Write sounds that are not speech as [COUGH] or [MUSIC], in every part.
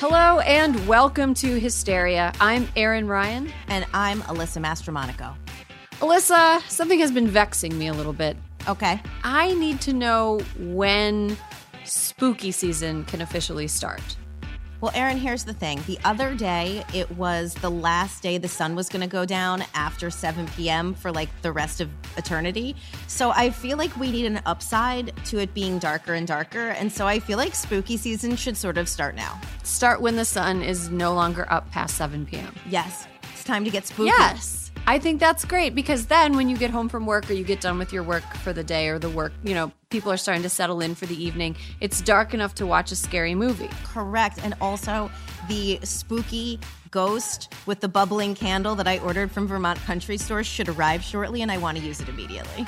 Hello and welcome to Hysteria. I'm Erin Ryan. And I'm Alyssa Mastromonaco. Alyssa, something has been vexing me a little bit. Okay. I need to know when spooky season can officially start. Well, Erin, here's the thing. The other day, it was the last day the sun was going to go down after 7 p.m. for like the rest of eternity. So I feel like we need an upside to it being darker and darker. And so I feel like spooky season should sort of start now. Start when the sun is no longer up past 7 p.m. Yes. It's time to get spooky. Yes. I think that's great because then when you get home from work or you get done with your work for the day or the work, you know, people are starting to settle in for the evening. It's dark enough to watch a scary movie. Correct. And also the spooky ghost with the bubbling candle that I ordered from Vermont Country Store should arrive shortly and I want to use it immediately.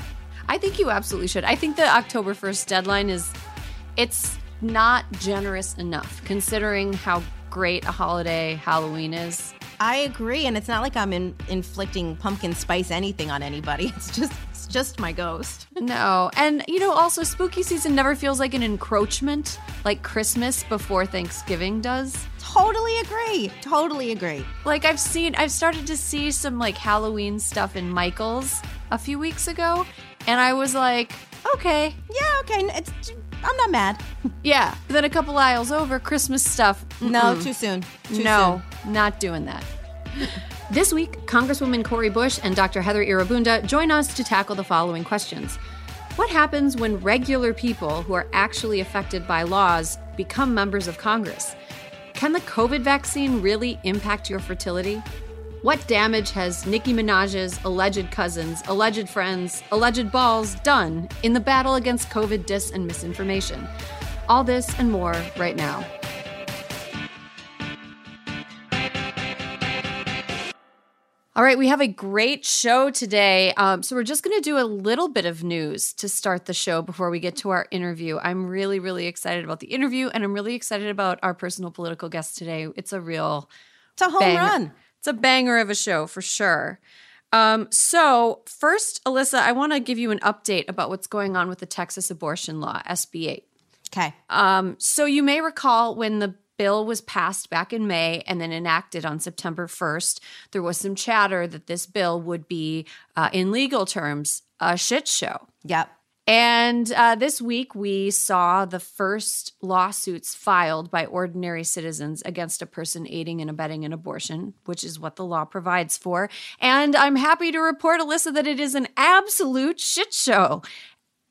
I think you absolutely should. I think the October 1st deadline is it's not generous enough considering how great a holiday Halloween is. I agree, and it's not like I'm in, inflicting pumpkin spice anything on anybody. [LAUGHS] It's just it's just my ghost. [LAUGHS] no, and you know, also spooky season never feels like an encroachment like Christmas before Thanksgiving does. Totally agree. Totally agree. Like I've seen, I've started to see some like Halloween stuff in Michaels a few weeks ago, and I was like, okay, yeah, okay, it's. I'm not mad. yeah. Then a couple aisles over, Christmas stuff. Mm-mm. No, too soon. Too no, soon. not doing that. This week, Congresswoman Cori Bush and Dr. Heather Irobunda join us to tackle the following questions. What happens when regular people who are actually affected by laws become members of Congress? Can the COVID vaccine really impact your fertility? What damage has Nicki Minaj's alleged cousins, alleged friends, alleged balls done in the battle against COVID dis and misinformation? All this and more right now. All right, we have a great show today. Um, so, we're just going to do a little bit of news to start the show before we get to our interview. I'm really, really excited about the interview, and I'm really excited about our personal political guest today. It's a real, it's a home banger. run. It's a banger of a show for sure. Um, so, first, Alyssa, I want to give you an update about what's going on with the Texas abortion law, SB 8. Okay. Um, so, you may recall when the bill was passed back in May and then enacted on September 1st, there was some chatter that this bill would be, uh, in legal terms, a shit show. Yep. And uh, this week, we saw the first lawsuits filed by ordinary citizens against a person aiding and abetting an abortion, which is what the law provides for. And I'm happy to report, Alyssa, that it is an absolute shit show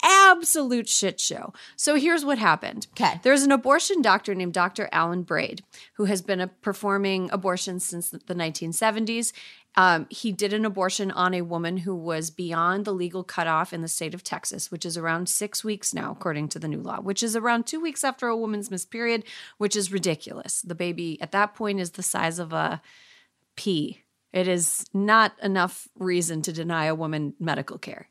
absolute shit show. So here's what happened. Okay. There's an abortion doctor named Dr. Alan Braid who has been a, performing abortions since the 1970s. Um, he did an abortion on a woman who was beyond the legal cutoff in the state of Texas, which is around six weeks now, according to the new law, which is around two weeks after a woman's missed period, which is ridiculous. The baby at that point is the size of a pea. It is not enough reason to deny a woman medical care.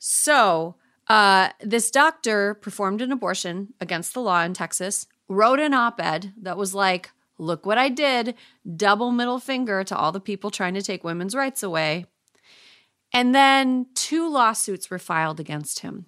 So, uh, this doctor performed an abortion against the law in Texas, wrote an op ed that was like, look what I did, double middle finger to all the people trying to take women's rights away. And then two lawsuits were filed against him.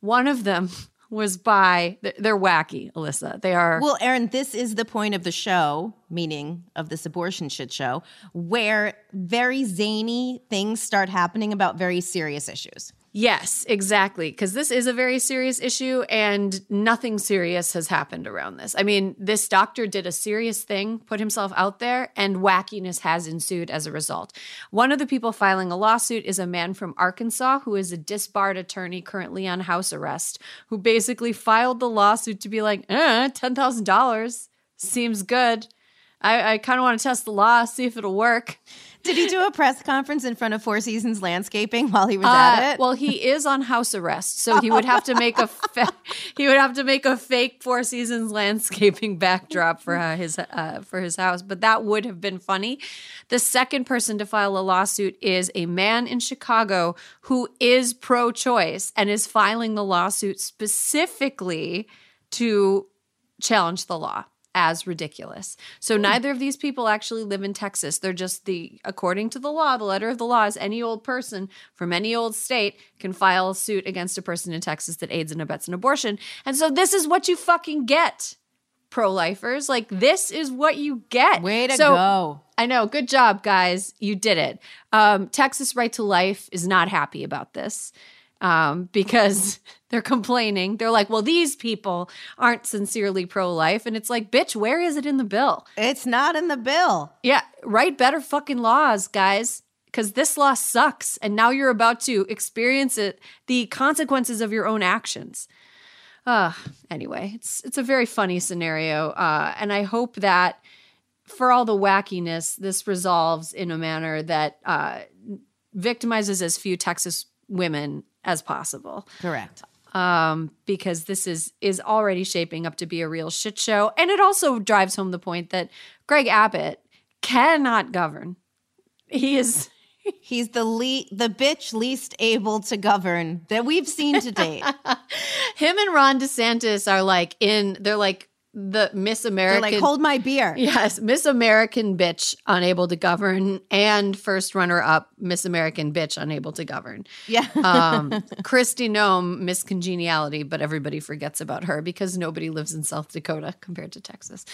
One of them [LAUGHS] was by, they're wacky, Alyssa. They are. Well, Erin, this is the point of the show, meaning of this abortion shit show, where very zany things start happening about very serious issues. Yes, exactly. Because this is a very serious issue and nothing serious has happened around this. I mean, this doctor did a serious thing, put himself out there, and wackiness has ensued as a result. One of the people filing a lawsuit is a man from Arkansas who is a disbarred attorney currently on house arrest, who basically filed the lawsuit to be like, eh, $10,000 seems good. I, I kind of want to test the law, see if it'll work. Did he do a press conference in front of Four Seasons Landscaping while he was Uh, at it? well, he is on house arrest, so he would have to make a [LAUGHS] fa- he would have to make a fake Four Seasons landscaping backdrop for uh, his uh, for his house. But that would have been funny. The second person to file a lawsuit is a man in Chicago who is pro-choice and is filing the lawsuit specifically to challenge the law as ridiculous. So neither of these people actually live in Texas. They're just the according to the law, the letter of the law is any old person from any old state can file a suit against a person in Texas that aids and abets an abortion. And so this is what you fucking get. Pro-lifers, like this is what you get. Way to So- go. I know. Good job, guys. You did it. Um, Texas Right to Life is not happy about this um, because [LAUGHS] they're complaining. They're like, well, these people aren't sincerely pro life. And it's like, bitch, where is it in the bill? It's not in the bill. Yeah, write better fucking laws, guys. Because this law sucks. And now you're about to experience it, the consequences of your own actions. Uh, anyway, it's it's a very funny scenario. Uh, and I hope that for all the wackiness, this resolves in a manner that uh, victimizes as few Texas women as possible Correct. um, because this is is already shaping up to be a real shit show, and it also drives home the point that Greg Abbott cannot govern. He is [LAUGHS] He's the le- the bitch least able to govern that we've seen to date. [LAUGHS] him and Ron DeSantis are like in they're like the Miss They're American. like, hold my beer. Yes, Miss American bitch unable to govern, and first runner up Miss American bitch unable to govern. Yeah. Um, [LAUGHS] Kristi Noem, Miss Congeniality, but everybody forgets about her because nobody lives in South Dakota compared to Texas.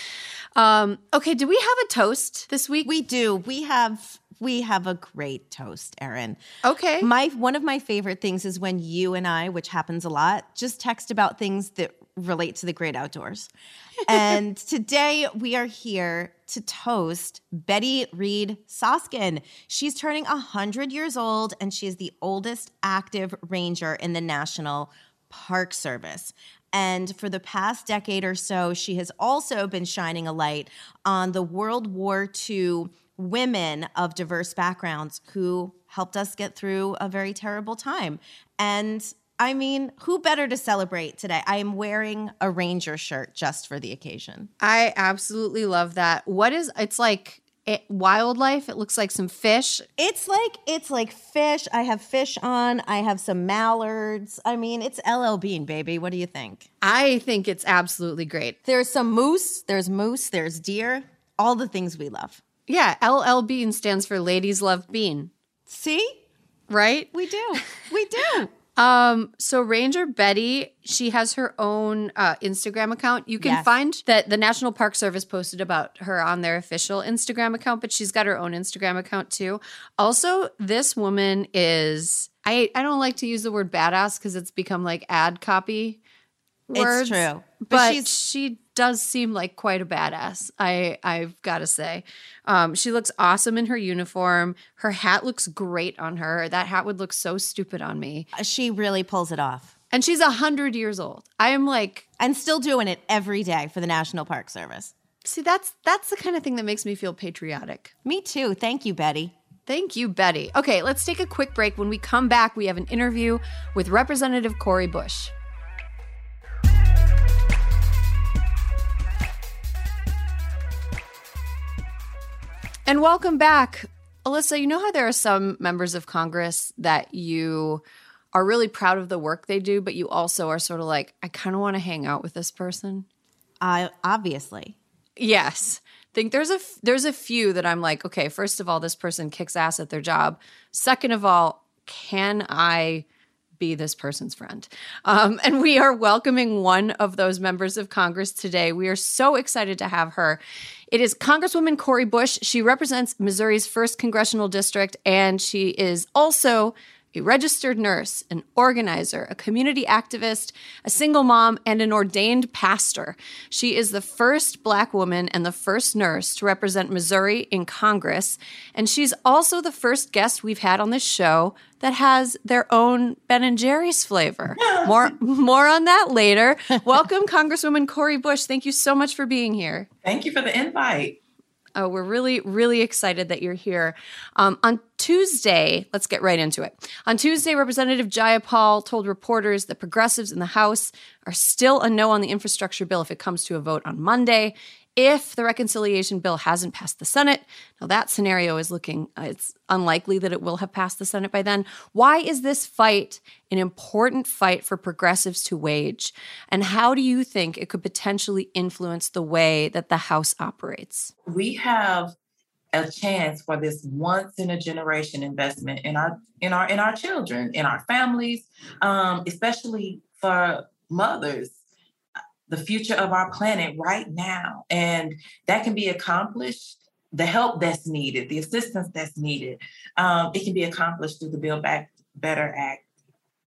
Um, okay, do we have a toast this week? we do. We have we have a great toast, Erin. okay. My one of my favorite things is when you and I, which happens a lot, just text about things that relate to the great outdoors. [LAUGHS] and today we are here to toast Betty Reid Soskin. She's turning 100 years old and she is the oldest active ranger in the National Park Service. And for the past decade or so, she has also been shining a light on the World War II women of diverse backgrounds who helped us get through a very terrible time. And I mean, who better to celebrate today? I am wearing a Ranger shirt just for the occasion. I absolutely love that. What is it's like it, wildlife? It looks like some fish. It's like it's like fish. I have fish on. I have some mallards. I mean, it's LL Bean, baby. What do you think? I think it's absolutely great. There's some moose. There's moose. There's deer. All the things we love. Yeah, LL Bean stands for Ladies Love Bean, See, right? we do. We do. [LAUGHS] Um, so Ranger Betty, she has her own uh, Instagram account. You can Yes. find that the National Park Service posted about her on their official Instagram account, but she's got her own Instagram account too. Also, this woman is I I don't like to use the word badass because it's become like ad copy words. It's true. But But, she's- she does seem like quite a badass. I I've got to say, um, she looks awesome in her uniform. Her hat looks great on her. That hat would look so stupid on me. She really pulls it off. And she's a hundred years old. I am like, And still doing it every day for the National Park Service. see, that's that's the kind of thing that makes me feel patriotic. Me too. Thank you, Betty. Thank you, Betty. Okay, let's take a quick break. When we come back, we have an interview with Representative Cori Bush. And welcome back. Alyssa, you know how there are some members of Congress that you are really proud of the work they do, but you also are sort of like, I kind of want to hang out with this person? I obviously. Yes. Think there's a f- there's a few that I'm like, okay, first of all, this person kicks ass at their job. Second of all, can I be this person's friend? Um, and we are welcoming one of those members of Congress today. We are so excited to have her. It is Congresswoman Cori Bush. She represents Missouri's first congressional district, and she is also a registered nurse, an organizer, a community activist, a single mom, and an ordained pastor. She is the first Black woman and the first nurse to represent Missouri in Congress. And she's also the first guest we've had on this show that has their own Ben and Jerry's flavor. [LAUGHS] More, more on that later. Welcome, Congresswoman Cori Bush. Thank you so much for being here. Thank you for the invite. Oh, we're really, really excited that you're here. Um, on Tuesday, let's get right into it. On Tuesday, Representative Jayapal told reporters that progressives in the House are still a no on the infrastructure bill if it comes to a vote on Monday if the reconciliation bill hasn't passed the Senate. Now, that scenario is looking, uh, it's unlikely that it will have passed the Senate by then. Why is this fight an important fight for progressives to wage? And how do you think it could potentially influence the way that the House operates? We have a chance for this once in a generation investment in our in our in our children in our families um, especially for mothers the future of our planet right now. And that can be accomplished. The help that's needed, the assistance that's needed, um, it can be accomplished through the Build Back Better Act.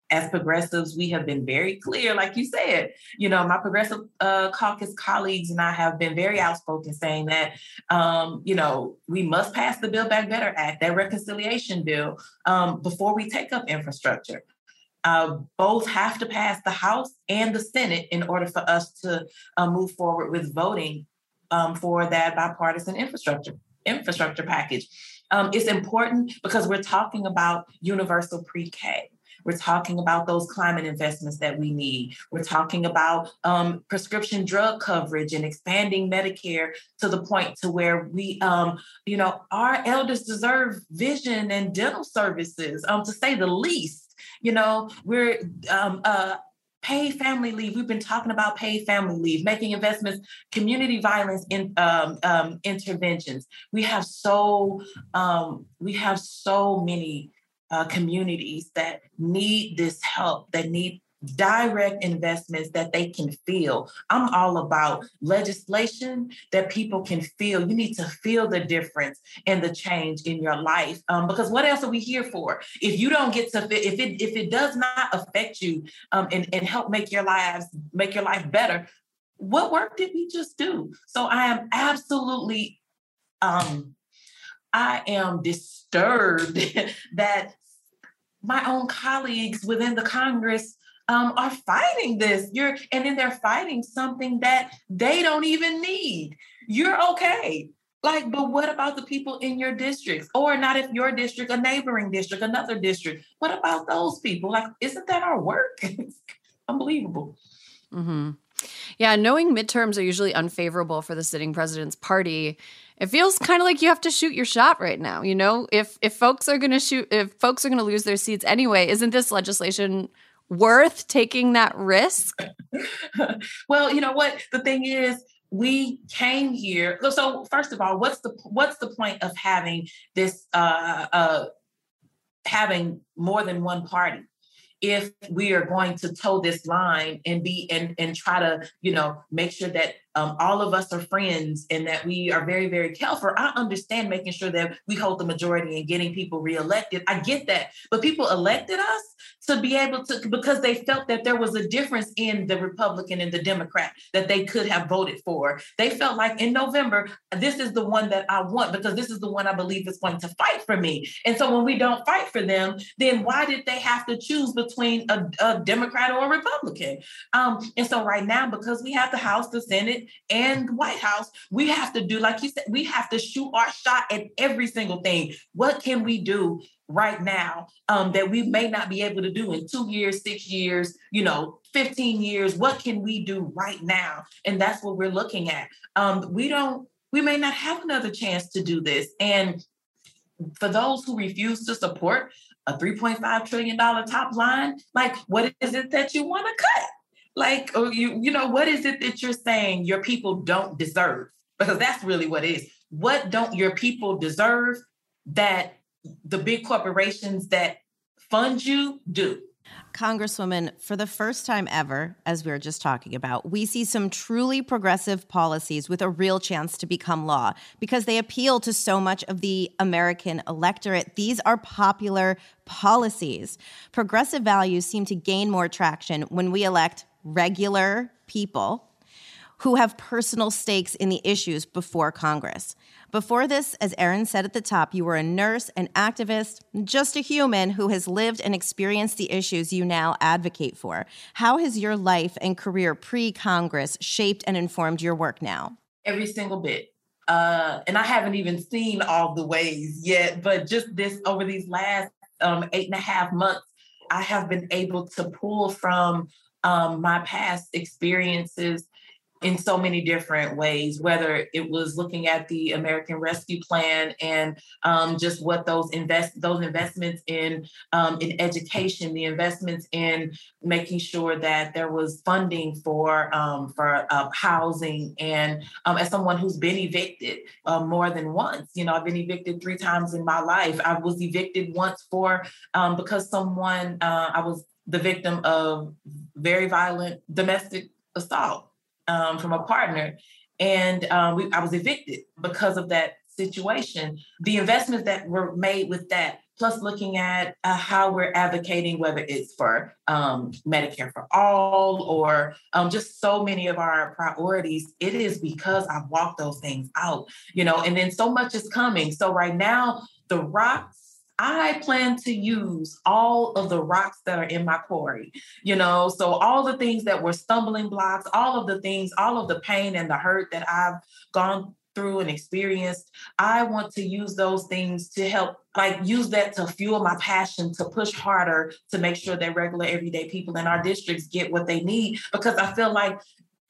As progressives, we have been very clear, like you said. You know, my progressive uh, caucus colleagues and I have been very outspoken saying that, um, you know, we must pass the Build Back Better Act, that reconciliation bill, um, before we take up infrastructure uh, both have to pass the House and the Senate in order for us to uh, move forward with voting um, for that bipartisan infrastructure infrastructure package. Um, it's important because we're talking about universal pre-K. We're talking about those climate investments that we need. We're talking about um, prescription drug coverage and expanding Medicare to the point to where we, um, you know, our elders deserve vision and dental services, um, to say the least. You know, we're um, uh, paid family leave. We've been talking about paid family leave, making investments, community violence in um, um, interventions. We have so um, we have so many uh, communities that need this help, that need direct investments that they can feel. I'm all about legislation that people can feel. You need to feel the difference and the change in your life. Um, because what else are we here for? If you don't get to if it if it does not affect you um, and, and help make your lives make your life better, what work did we just do? So I am absolutely um I am disturbed [LAUGHS] that my own colleagues within the Congress um, are fighting this. You're and then they're fighting something that they don't even need. You're okay. Like, but what about the people in your districts? Or not if your district, a neighboring district, another district. What about those people? Like, isn't that our work? [LAUGHS] unbelievable. Mm-hmm. Yeah, knowing midterms are usually unfavorable for the sitting president's party, it feels kind of like you have to shoot your shot right now. You know, if if folks are going to shoot, if folks are going to lose their seats anyway, isn't this legislation worth taking that risk? [LAUGHS] well, you know what? The thing is, we came here. So first of all, what's the what's the point of having this uh, uh, having more than one party? if we are going to toe this line and be and and try to you know make sure that um, all of us are friends and that we are very very careful. I understand making sure that we hold the majority and getting people reelected. I get that. But people elected us to be able to because they felt that there was a difference in the republican and the democrat that they could have voted for. They felt like in november this is the one that i want because this is the one i believe is going to fight for me. And so when we don't fight for them then why did they have to choose between a, a democrat or a republican? Um, and so right now because we have the house the senate and the white house we have to do like you said we have to shoot our shot at every single thing what can we do right now um, that we may not be able to do in two years, six years, you know, 15 years. What can we do right now? And that's what we're looking at. Um, we don't, we may not have another chance to do this. And for those who refuse to support a $3.5 trillion top line, like, what is it that you want to cut? Like, or you, you know, what is it that you're saying your people don't deserve? Because that's really what it is. What don't your people deserve that the big corporations that fund you do. Congresswoman, for the first time ever, as we were just talking about, we see some truly progressive policies with a real chance to become law because they appeal to so much of the American electorate. These are popular policies. Progressive values seem to gain more traction when we elect regular people who have personal stakes in the issues before Congress. Before this, as Erin said at the top, you were a nurse, an activist, just a human who has lived and experienced the issues you now advocate for. How has your life and career pre Congress shaped and informed your work now? Every single bit. uh, and I haven't even seen all the ways yet, but just this over these last um, eight and a half months, I have been able to pull from um, my past experiences in so many different ways, whether it was looking at the American Rescue Plan and um, just what those invest those investments in um, in education, the investments in making sure that there was funding for um, for uh, housing, and um, as someone who's been evicted uh, more than once, you know, I've been evicted three times in my life. I was evicted once for um, because someone uh, I was the victim of very violent domestic assault um, from a partner, and um, we, I was evicted because of that situation. The investments that were made with that, plus looking at uh, how we're advocating, whether it's for um, Medicare for all or um, just so many of our priorities, it is because I've walked those things out, you know, and then so much is coming. So right now, the rocks I plan to use all of the rocks that are in my quarry, you know, so all the things that were stumbling blocks, all of the things, all of the pain and the hurt that I've gone through and experienced, I want to use those things to help, like, use that to fuel my passion to push harder to make sure that regular everyday people in our districts get what they need. Because I feel like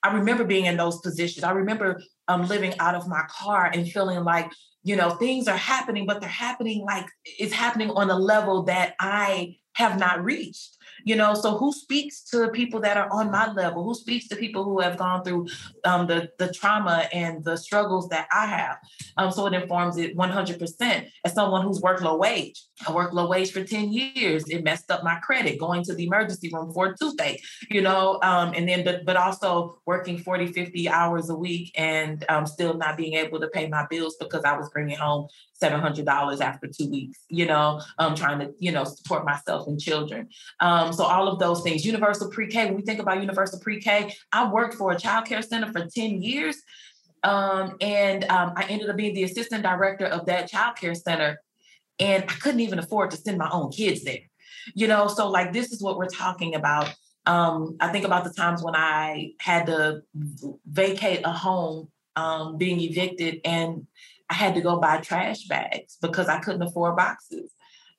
I remember being in those positions. I remember um, living out of my car and feeling like you know things are happening but they're happening like it's happening on a level that i have not reached you know so who speaks to the people that are on my level? Who speaks to people who have gone through um, the the trauma and the struggles that i have? Um, so it informs it 100% as someone who's worked low wage i worked low wage for 10 years. It messed up my credit going to the emergency room for a toothache you know um, and then but, but also working 40 50 hours a week and um, still not being able to pay my bills because i was bringing home $700 after two weeks, you know, um, trying to, you know, support myself and children. Um, so all of those things, universal pre-K, when we think about universal pre-K, I worked for a child care center for 10 years. Um, and um, I ended up being the assistant director of that child care center. And I couldn't even afford to send my own kids there, you know, so like this is what we're talking about. Um, I think about the times when I had to vacate a home um, being evicted and I had to go buy trash bags because I couldn't afford boxes.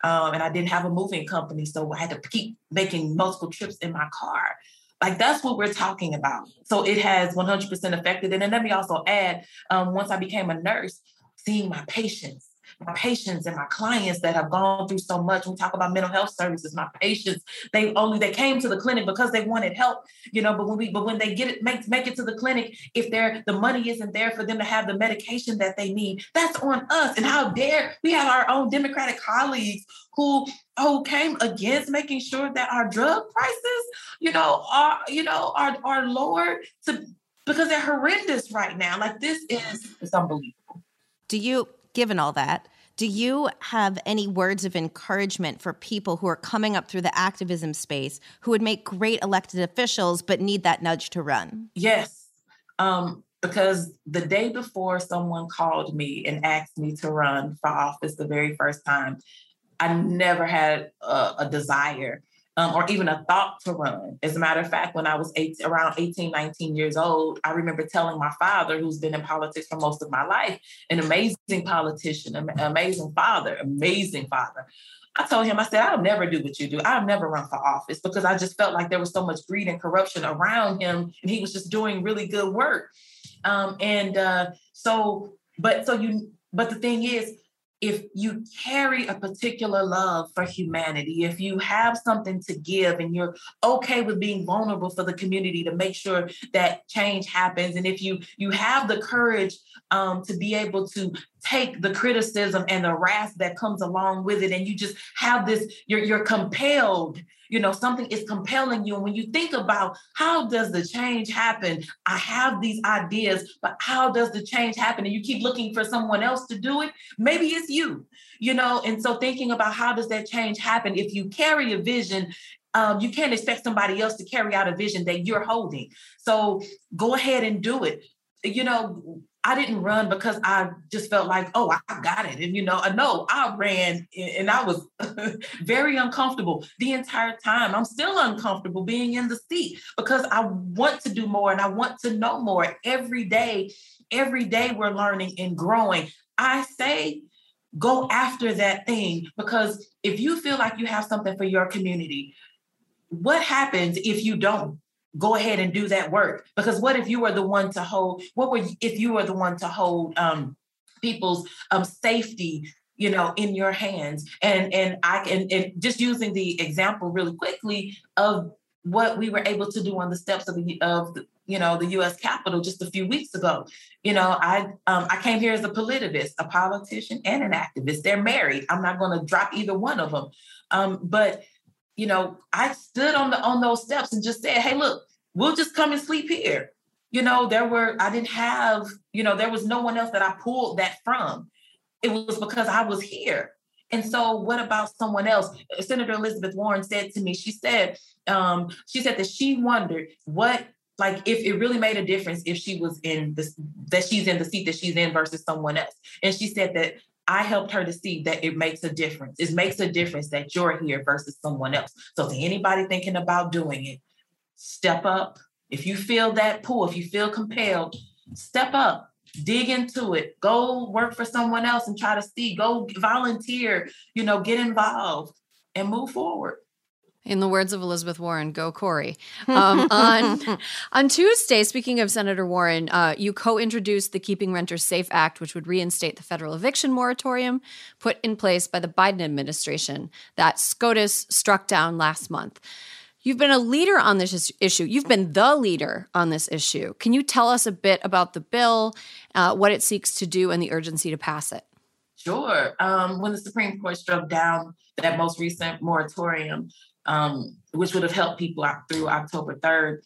Um, and I didn't have a moving company. So I had to keep making multiple trips in my car. Like that's what we're talking about. So it has 100% affected. And let me also add, um, once I became a nurse, seeing my patients my patients and my clients that have gone through so much. We talk about mental health services. My patients, they only they came to the clinic because they wanted help, you know. But when we but when they get it, make make it to the clinic, if they're the money isn't there for them to have the medication that they need, that's on us. And how dare we have our own Democratic colleagues who who came against making sure that our drug prices, you know, are you know are are lowered to because they're horrendous right now. Like this is it's unbelievable. Do you given all that, do you have any words of encouragement for people who are coming up through the activism space who would make great elected officials but need that nudge to run? Yes. Um, because the day before someone called me and asked me to run for office the very first time, I never had a, a desire um, or even a thought to run. As a matter of fact, when I was eight, around 18, 19 years old, I remember telling my father, who's been in politics for most of my life, an amazing politician, an amazing father, amazing father. I told him, I said, I'll never do what you do. I'll never run for office because I just felt like there was so much greed and corruption around him and he was just doing really good work. Um, and uh, so, but so you, but the thing is, if you carry a particular love for humanity, if you have something to give and you're okay with being vulnerable for the community to make sure that change happens, and if you you have the courage um, to be able to take the criticism and the wrath that comes along with it, and you just have this, you're you're compelled you know something is compelling you. And when you think about how does the change happen i have these ideas but how does the change happen? And you keep looking for someone else to do it maybe it's you you know? And so thinking about how does that change happen if you carry a vision um, you can't expect somebody else to carry out a vision that you're holding. So go ahead and do it. You know I didn't run because I just felt like, oh, I got it. And, you know, no, I ran and I was [LAUGHS] very uncomfortable the entire time. I'm still uncomfortable being in the seat because I want to do more and I want to know more every day. every day we're learning and growing. I say go after that thing because if you feel like you have something for your community, what happens if you don't go ahead and do that work? Because what if you were the one to hold, what would if you were the one to hold um, people's um, safety you know in your hands and and i can and just using the example really quickly of what we were able to do on the steps of the of the, you know the U.S. Capitol just a few weeks ago. You know, I um, I came here as a politivist, a politician, and an activist. They're married. I'm not going to drop either one of them. Um, but you know, I stood on the on those steps and just said, "Hey, look, we'll just come and sleep here." You know, there were I didn't have you know there was no one else that I pulled that from. It was because I was here. And so, what about someone else? Senator Elizabeth Warren said to me, she said, um, she said that she wondered what like if it really made a difference if she was in this that she's in the seat that she's in versus someone else and she said that i helped her to see that it makes a difference. It makes a difference that you're here versus someone else. So to anybody thinking about doing it step up. If you feel that pull if you feel compelled step up dig into it. Go work for someone else and try to see. Go volunteer you know get involved and move forward in the words of Elizabeth Warren, go Cori. Um, on, [LAUGHS] on Tuesday, speaking of Senator Warren, uh, you co introduced the Keeping Renters Safe Act, which would reinstate the federal eviction moratorium put in place by the Biden administration that SCOTUS struck down last month. You've been a leader on this issue. You've been the leader on this issue. Can you tell us a bit about the bill, uh, what it seeks to do, and the urgency to pass it? Sure. Um, when the Supreme Court struck down that most recent moratorium, um, which would have helped people out through October 3rd.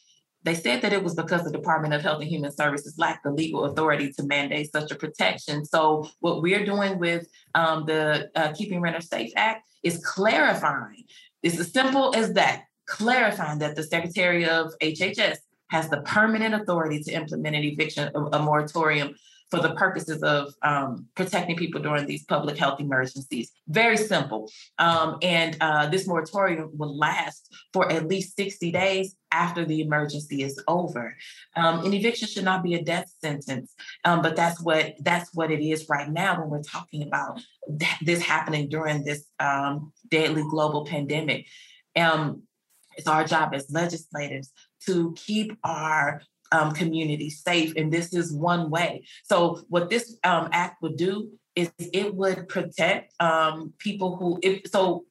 They said that it was because the Department of Health and Human Services lacked the legal authority to mandate such a protection. So, what we're doing with um, the uh, Keeping Renters Safe Act is clarifying. It's as simple as that clarifying that the Secretary of HHS has the permanent authority to implement an eviction, a, a moratorium for the purposes of um, protecting people during these public health emergencies. Very simple. Um, and uh, this moratorium will last for at least 60 days after the emergency is over. Um, an eviction should not be a death sentence, um, but that's what that's what it is right now when we're talking about th- this happening during this um, deadly global pandemic. Um, it's our job as legislators to keep our um, communities safe. And this is one way. So, what this um, act would do is it would protect um, people who, if, so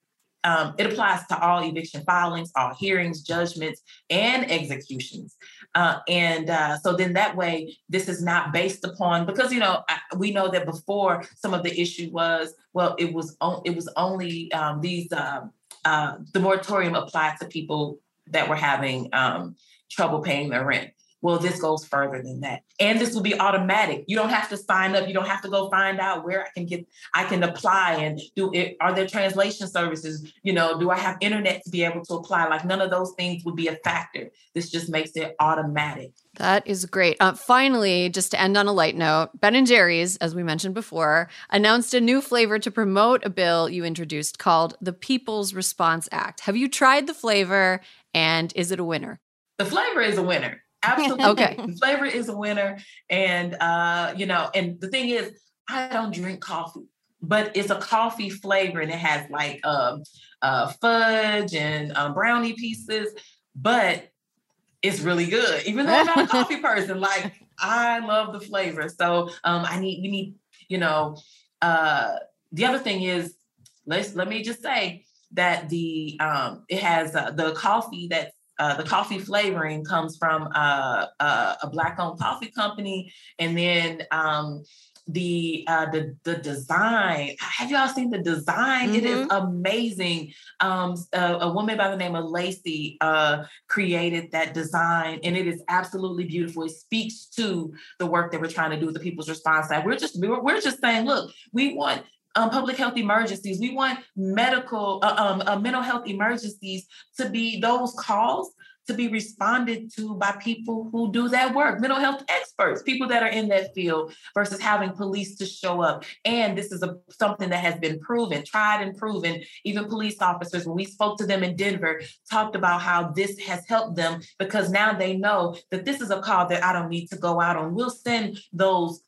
um, it applies to all eviction filings, all hearings, judgments, and executions. Uh, and uh, so then that way, this is not based upon because you know we know that before some of the issue was well, it was on, it was only um, these uh, uh, the moratorium applied to people that were having um, trouble paying their rent. Well, this goes further than that. And this will be automatic. You don't have to sign up. You don't have to go find out where I can get, I can apply and do it. Are there translation services? You know, do I have internet to be able to apply? Like none of those things would be a factor. This just makes it automatic. That is great. Uh, finally, just to end on a light note, Ben and Jerry's, as we mentioned before, announced a new flavor to promote a bill you introduced called the People's Response Act. Have you tried the flavor and is it a winner? The flavor is a winner. Absolutely. okay. Flavor is a winner. And uh, you know, and the thing is, I don't drink coffee, but it's a coffee flavor and it has like um uh, fudge and um, brownie pieces, but it's really good. Even though I'm not a [LAUGHS] coffee person, like I love the flavor. So um I need we need, you know, uh the other thing is let's let me just say that the um it has uh, the coffee that's uh, the coffee flavoring comes from uh, uh, a black-owned coffee company, and then um, the uh, the the design. Have y'all seen the design? Mm-hmm. It is mm-hmm. amazing. Um, a, a, woman by the name of Lacey uh, created that design, and it is absolutely beautiful. It speaks to the work that we're trying to do with the People's Response Act. We're just we're, we're just saying, look, we want um, public health emergencies. We want medical, uh, um, uh, mental health emergencies to be those calls to be responded to by people who do that work, mental health experts, people that are in that field, versus having police to show up. And this is a, something that has been proven, tried and proven. Even police officers, when we spoke to them in Denver, talked about how this has helped them because now they know that this is a call that I don't need to go out on. We'll send those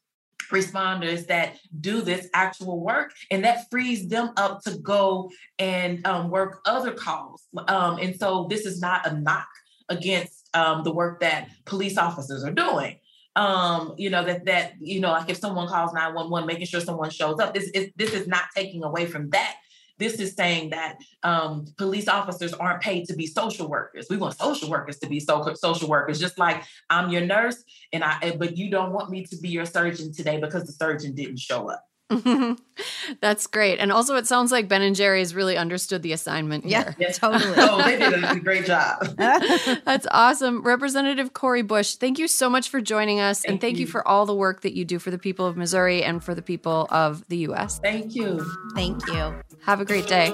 responders that do this actual work and that frees them up to go and um, work other calls. Um, and so this is not a knock against um, the work that police officers are doing. Um, you know that that you know like if someone calls 911 making sure someone shows up this is this is not taking away from that this is saying that um, police officers aren't paid to be social workers. We want social workers to be so, social workers, just like I'm your nurse, and I. But you don't want me to be your surgeon today because the surgeon didn't show up. [LAUGHS] That's great. And also, it sounds like Ben and Jerry's really understood the assignment. Yeah, here. yes, [LAUGHS] totally. oh, they did a great job. [LAUGHS] That's awesome. Representative Cori Bush, thank you so much for joining us. Thank and thank you. you. for all the work that you do for the people of Missouri and for the people of the U.S. Thank you. Thank you. Have a great day.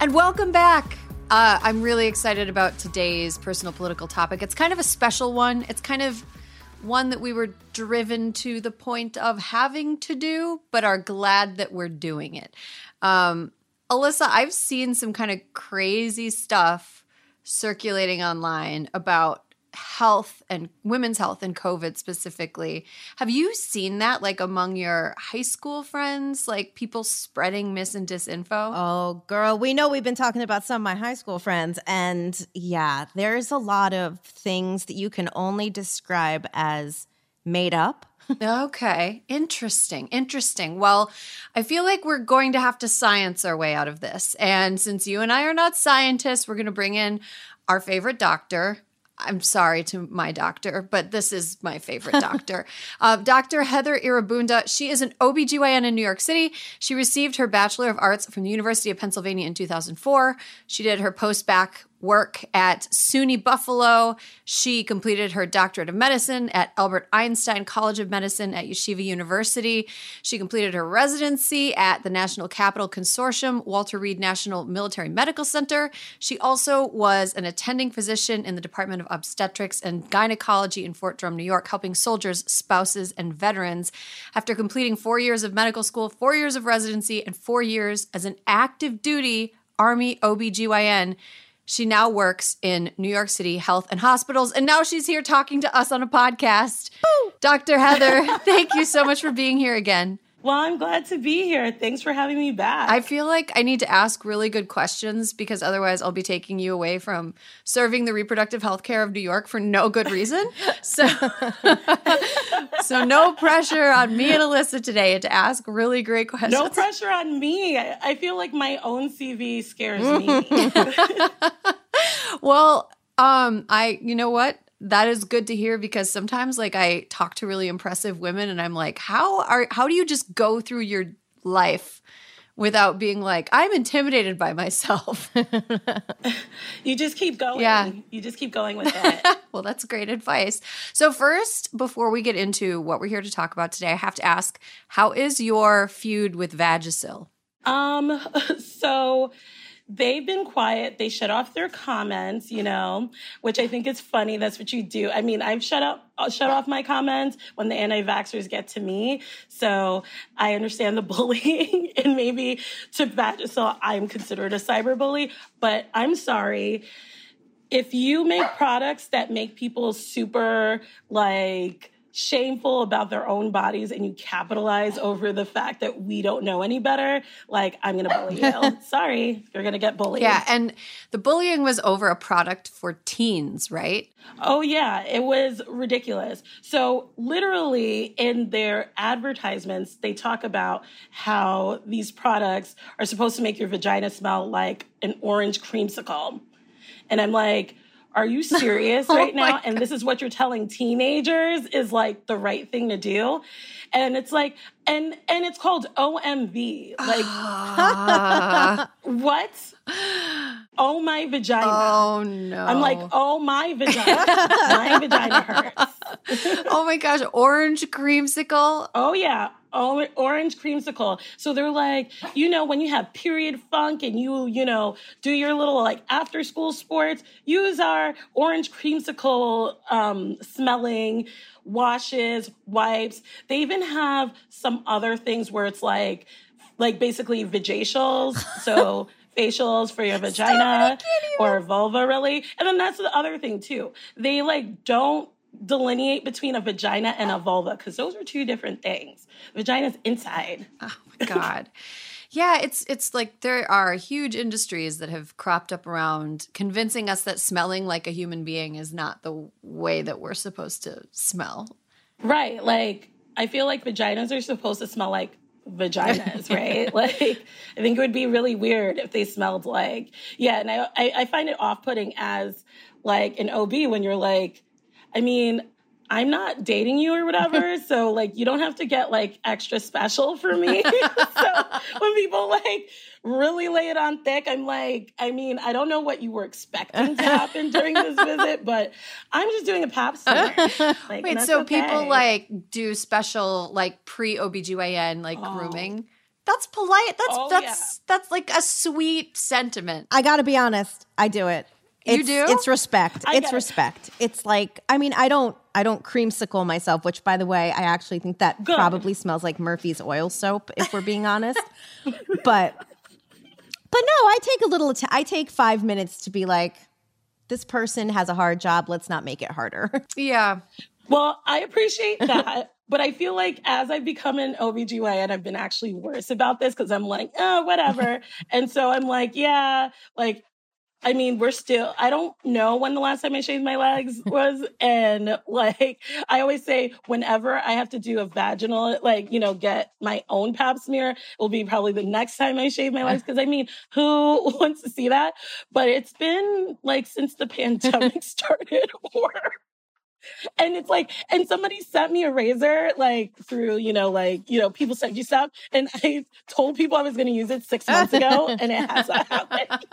And welcome back. Uh, I'm really excited about today's personal political topic. It's kind of a special one. It's kind of one that we were driven to the point of having to do, but are glad that we're doing it. Um, Alyssa, I've seen some kind of crazy stuff circulating online about health and women's health and COVID specifically. Have you seen that like among your high school friends, like people spreading mis and disinfo? Oh, girl, we know we've been talking about some of my high school friends. And yeah, there's a lot of things that you can only describe as made up. Okay, interesting. Interesting. Well, I feel like we're going to have to science our way out of this. And since you and I are not scientists, we're going to bring in our favorite doctor. I'm sorry to my doctor, but this is my favorite doctor. [LAUGHS] Uh, Dr. Heather Irobunda. She is an OBGYN in New York City. She received her Bachelor of Arts from the University of Pennsylvania in 2004. She did her post bac work at SUNY Buffalo. She completed her doctorate of medicine at Albert Einstein College of Medicine at Yeshiva University. She completed her residency at the National Capital Consortium, Walter Reed National Military Medical Center. She also was an attending physician in the Department of Obstetrics and Gynecology in Fort Drum, New York, helping soldiers, spouses, and veterans. After completing four years of medical school, four years of residency, and four years as an active duty Army OBGYN, she now works in New York City health and hospitals, and now she's here talking to us on a podcast. Dr. Heather, [LAUGHS] thank you so much for being here again. Well, I'm glad to be here. Thanks for having me back. I feel like I need to ask really good questions because otherwise I'll be taking you away from serving the reproductive health care of New York for no good reason. [LAUGHS] So, [LAUGHS] so no pressure on me and Alyssa today to ask really great questions. no pressure on me. I, I feel like my own CV scares me. [LAUGHS] Well, um, I you know what? That is good to hear because sometimes like I talk to really impressive women and I'm like, how are how do you just go through your life without being like, I'm intimidated by myself? [LAUGHS] you just keep going. Yeah. You just keep going with it. [LAUGHS] well, that's great advice. So first, before we get into what we're here to talk about today, I have to ask, how is your feud with Vagisil? Um, [LAUGHS] so they've been quiet. They shut off their comments, you know, which I think is funny. That's what you do. I mean, I've shut up, I'll shut off my comments when the anti-vaxxers get to me. So I understand the [LAUGHS] bullying and maybe to that. So I'm considered a cyber bully, but I'm sorry. If you make products that make people super like shameful about their own bodies and you capitalize over the fact that we don't know any better, like I'm gonna bully you. [LAUGHS] Sorry, you're gonna get bullied. Yeah, and the bullying was over a product for teens, right? Oh yeah, it was ridiculous. So literally in their advertisements, they talk about how these products are supposed to make your vagina smell like an orange creamsicle. And I'm like, are you serious [LAUGHS] Oh right now? And this is what you're telling teenagers is like the right thing to do. And it's like, and and it's called OMV. Like Ah. [LAUGHS] what? Oh my vagina. oh no. I'm like, oh my vagina. my vagina hurts. [LAUGHS] oh my gosh, orange creamsicle. Oh yeah. Orange creamsicle. So they're like, you know, when you have period funk and you, you know, do your little like after school sports, use our orange creamsicle um, smelling washes, wipes. They even have some other things where it's like, like basically vajacials. [LAUGHS] So facials for your vagina or vulva, really. And then that's the other thing too. They like don't delineate between a vagina and a vulva because those are two different things. Vagina's inside. Oh my god. Yeah, it's it's like there are huge industries that have cropped up around convincing us that smelling like a human being is not the way that we're supposed to smell. Right. Like, I feel like vaginas are supposed to smell like vaginas, [LAUGHS] right? like, I think it would be really weird if they smelled like, yeah. And I, I, I find it off putting as like an OB when you're like, I mean, I'm not dating you or whatever. [LAUGHS] so, like, you don't have to get like extra special for me. [LAUGHS] [LAUGHS] so, when people like really lay it on thick, I'm like, I mean, I don't know what you were expecting to happen during this visit, but I'm just doing a pap smear. Like, Wait, so okay. people like do special like pre OBGYN like Oh. grooming. That's polite. That's Oh, that's that's like a sweet sentiment. I got to be honest. I do it. You do? It's respect. I it's get it. respect. It's like I mean I don't I don't creamsicle myself, which by the way I actually think that Good. probably smells like Murphy's oil soap if we're being honest. [LAUGHS] but but no, I take a little. T- I take five minutes to be like, this person has a hard job. Let's not make it harder. [LAUGHS] Yeah. Well, I appreciate that. [LAUGHS] but I feel like as I've become an OBGYN, I've been actually worse about this because I'm like, oh, whatever. and so I'm like, yeah, like, I mean, we're still, I don't know when the last time I shaved my legs [LAUGHS] was. and like, I always say, whenever I have to do a vaginal, like, you know, get my own pap smear, it will be probably the next time I shave my legs. [LAUGHS] Cause I mean, who [LAUGHS] wants to see that? But it's been like since the pandemic started or and it's like, and somebody sent me a razor, like through, you know, like, you know, people sent you stuff. And I told people I was going to use it six months ago, and it hasn't happened.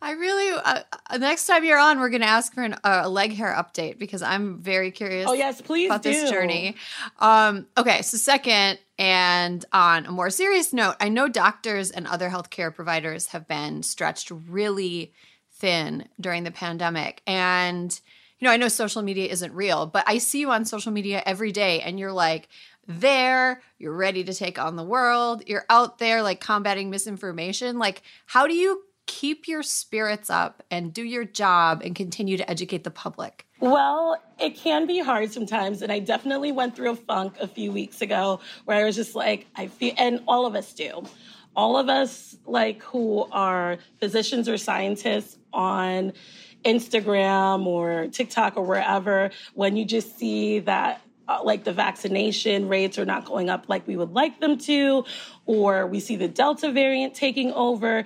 I really, uh, uh, next time you're on, we're going to ask for an, uh, a leg hair update because I'm very curious. Oh, yes, please about this journey. Um, okay, so second, and on a more serious note, I know doctors and other healthcare providers have been stretched really thin during the pandemic, and you know, I know social media isn't real, but I see you on social media every day, and you're like there you're ready to take on the world you're out there like combating misinformation like how do you keep your spirits up and do your job and continue to educate the public Well, it can be hard sometimes. And I definitely went through a funk a few weeks ago where I was just like, I feel, and all of us do. All of us, like, who are physicians or scientists on Instagram or TikTok or wherever, when you just see that uh, like the vaccination rates are not going up like we would like them to, or we see the Delta variant taking over,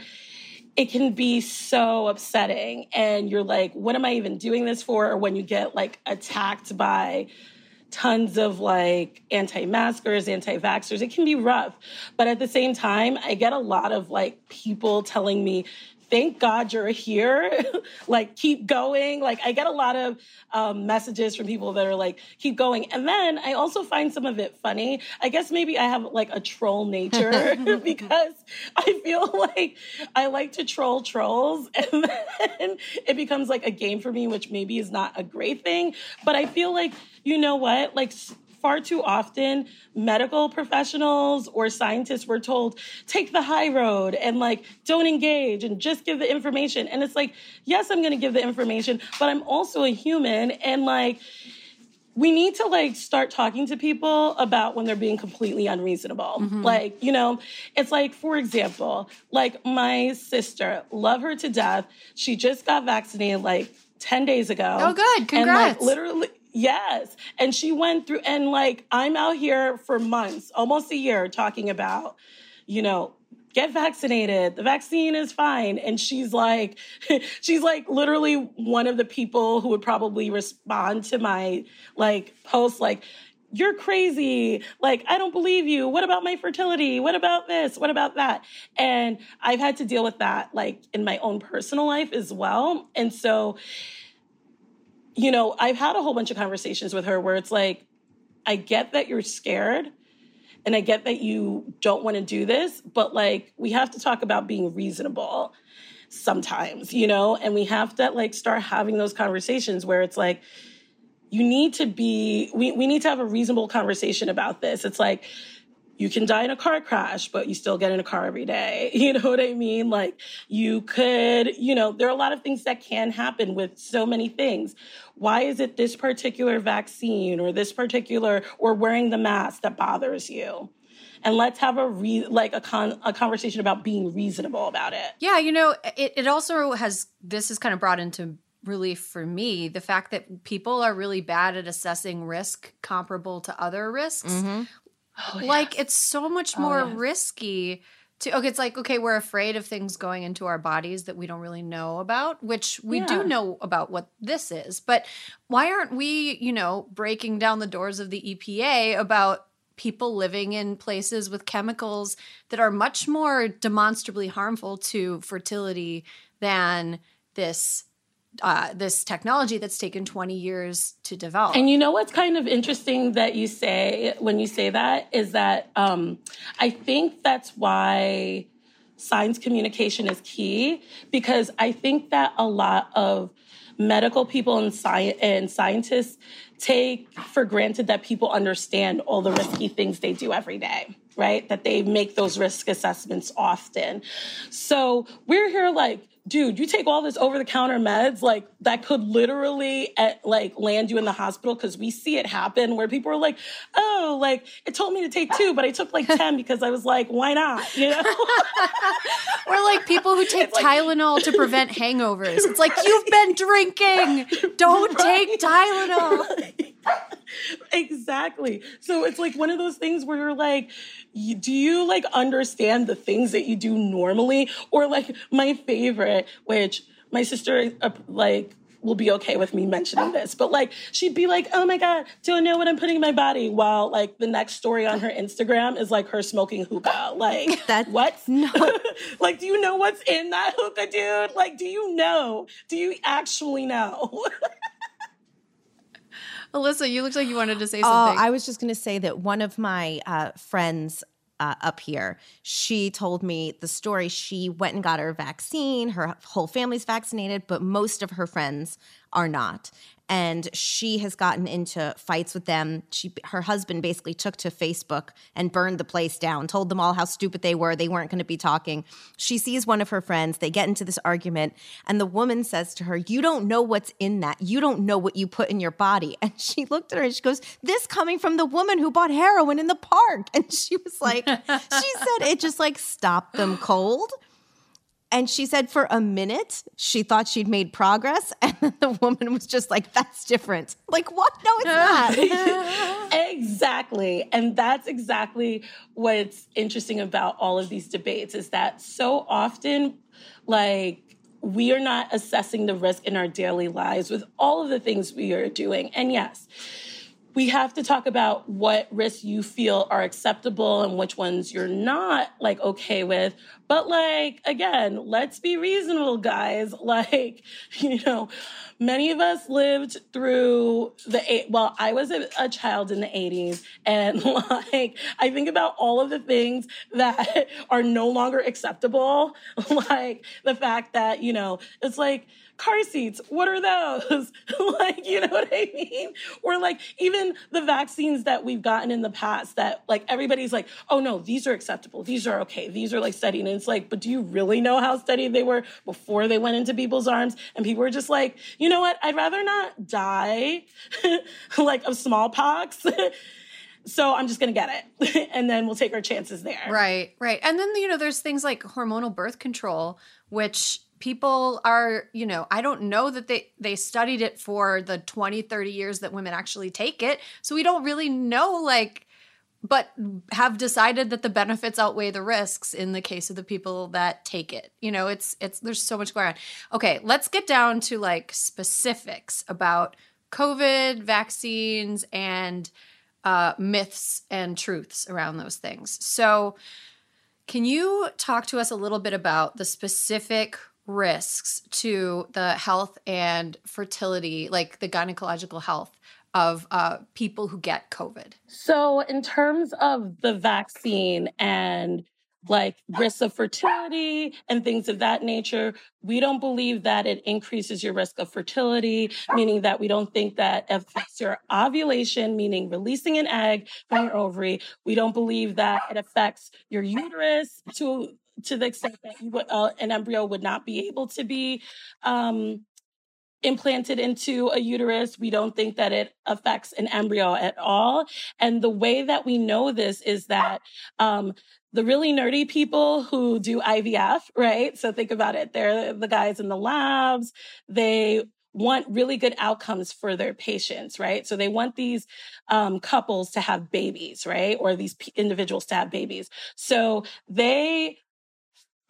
it can be so upsetting. And you're like, what am I even doing this for? Or when you get like attacked by tons of like anti-maskers, anti-vaxxers, it can be rough. But at the same time, I get a lot of like people telling me, thank God you're here. [LAUGHS] like, keep going. Like, I get a lot of um, messages from people that are like, keep going. And then I also find some of it funny. I guess maybe I have like a troll nature [LAUGHS] [LAUGHS] because I feel like I like to troll trolls. And then it becomes like a game for me, which maybe is not a great thing. But I feel like, you know what? Like, far too often medical professionals or scientists were told take the high road and like don't engage and just give the information and it's like yes i'm going to give the information but i'm also a human and like we need to like start talking to people about when they're being completely unreasonable. Mm-hmm. Like, you know, it's like, for example, like my sister, love her to death. She just got vaccinated like 10 days ago. Oh, good. Congrats. And like literally, yes. And she went through, and like I'm out here for months, almost a year, talking about, you know, get vaccinated. The vaccine is fine. And she's like, [LAUGHS] she's like literally one of the people who would probably respond to my like post, like, you're crazy. Like, I don't believe you. What about my fertility? What about this? What about that? And I've had to deal with that like in my own personal life as well. And so, you know, I've had a whole bunch of conversations with her where it's like, I get that you're scared and I get that you don't want to do this, but like we have to talk about being reasonable sometimes, you know, and we have to like start having those conversations where it's like, you need to be, we, we need to have a reasonable conversation about this. It's like, you can die in a car crash, but you still get in a car every day. [LAUGHS] You know what I mean? Like you could, you know, there are a lot of things that can happen with so many things. Why is it this particular vaccine or this particular or wearing the mask that bothers you? And let's have a re- like a con- a conversation about being reasonable about it. Yeah, you know, it, it also has this is kind of brought into relief for me the fact that people are really bad at assessing risk comparable to other risks. Mm-hmm. Oh, like it's so much oh, more risky to okay, it's like okay, we're afraid of things going into our bodies that we don't really know about, which we Yeah. do know about what this is. But why aren't we, you know, breaking down the doors of the EPA about people living in places with chemicals that are much more demonstrably harmful to fertility than this uh, this technology that's taken 20 years to develop. And you know what's kind of interesting that you say when you say that is that um, I think that's why science communication is key because I think that a lot of medical people and, sci- and scientists take for granted that people understand all the risky things they do every day right that they make those risk assessments often so we're here like dude you take all this over the counter meds like that could literally eh, like land you in the hospital because we see it happen where people are like oh like it told me to take two but i took like 10 because i was like why not you know [LAUGHS] Or like people who take Tylenol to prevent hangovers. It's like you've been drinking. Don't take Tylenol. [LAUGHS] exactly. So it's like one of those things where you're like, do you like understand the things that you do normally? Or like my favorite, which my sister uh, like will be okay with me mentioning this, but like she'd be like, "Oh my god, do I know what I'm putting in my body?" While like the next story on her Instagram is like her smoking hookah. Like [LAUGHS] That- what? [LAUGHS] [LAUGHS] like, do you know what's in that hookah, dude? Like, do you know? Do you actually know? Alyssa, you looked like you wanted to say Oh, something. I was just going to say that one of my uh, friends uh, up here, she told me the story. She went and got her vaccine. Her whole family's vaccinated, but most of her friends are not. And she has gotten into fights with them. She, her husband basically took to Facebook and burned the place down, told them all how stupid they were. They weren't going to be talking. She sees one of her friends. They get into this argument, and the woman says to her, You don't know what's in that. You don't know what you put in your body. [LAUGHS] And she looked at her and she goes, This coming from the woman who bought heroin in the park. [LAUGHS] And she was like, She said it just like stopped them cold. And she said for a minute, she thought she'd made progress. [LAUGHS] And then the woman was just like, that's different. Like, what? No, it's not. [LAUGHS] exactly. And that's exactly what's interesting about all of these debates is that so often, like, we are not assessing the risk in our daily lives with all of the things we are doing. And yes, we have to talk about what risks you feel are acceptable and which ones you're not like okay with. But like again, let's be reasonable, guys. [LAUGHS] Like, you know, many of us lived through the eight. Well, I was a, a child in the 80s, and [LAUGHS] like I think about all of the things that [LAUGHS] are no longer acceptable. like the fact that, you know, it's like car seats, what are those? [LAUGHS] like, you know what I mean? Or like even the vaccines that we've gotten in the past that like everybody's like, oh no, these are acceptable. These are okay. These are like steady. And it's like, but do you really know how steady they were before they went into people's arms? And people were just like, you know what? I'd rather not die [LAUGHS] like of smallpox. [LAUGHS] so I'm just going to get it. and then we'll take our chances there. Right, right. And then, you know, there's things like hormonal birth control, which people are, you know, I don't know that they they studied it for the 20, 30 years that women actually take it. So we don't really know like but have decided that the benefits outweigh the risks in the case of the people that take it. You know, it's it's there's so much going on. Okay, let's get down to like specifics about COVID, vaccines, and uh, myths and truths around those things. So, can you talk to us a little bit about the specific risks to the health and fertility, like the gynecological health of uh, people who get COVID? So, in terms of the vaccine and like risks of fertility and things of that nature. We don't believe that it increases your risk of fertility, meaning that we don't think that affects your ovulation, meaning releasing an egg from your ovary. We don't believe that it affects your uterus to to the extent that you would, uh, an embryo would not be able to be um, implanted into a uterus. We don't think that it affects an embryo at all. And the way that we know this is that um, the really nerdy people who do IVF, right? So think about it. They're the guys in the labs. They want really good outcomes for their patients, right? So they want these um, couples to have babies, right? Or these p- individuals to have babies. So they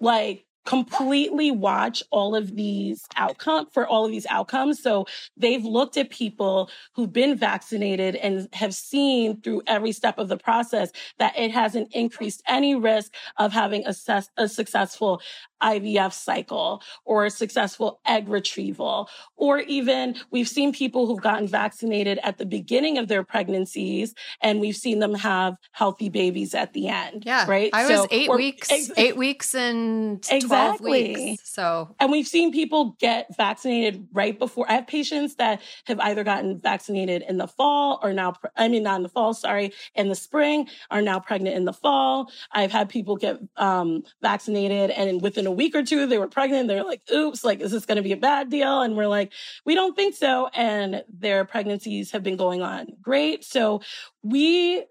like completely watch all of these outcome for all of these outcomes. So they've looked at people who've been vaccinated and have seen through every step of the process that it hasn't increased any risk of having a, a successful IVF cycle or a successful egg retrieval. Or even we've seen people who've gotten vaccinated at the beginning of their pregnancies and we've seen them have healthy babies at the end. Yeah. Right. I was so, eight weeks, ex- eight weeks and exactly. 12 weeks. So, and we've seen people get vaccinated right before. I have patients that have either gotten vaccinated in the fall or now, I mean, not in the fall, sorry, in the spring, are now pregnant in the fall. I've had people get um, vaccinated and within a a week or two they were pregnant. They're like, oops, like, is this going to be a bad deal? And we're like, we don't think so. And their pregnancies have been going on great. So we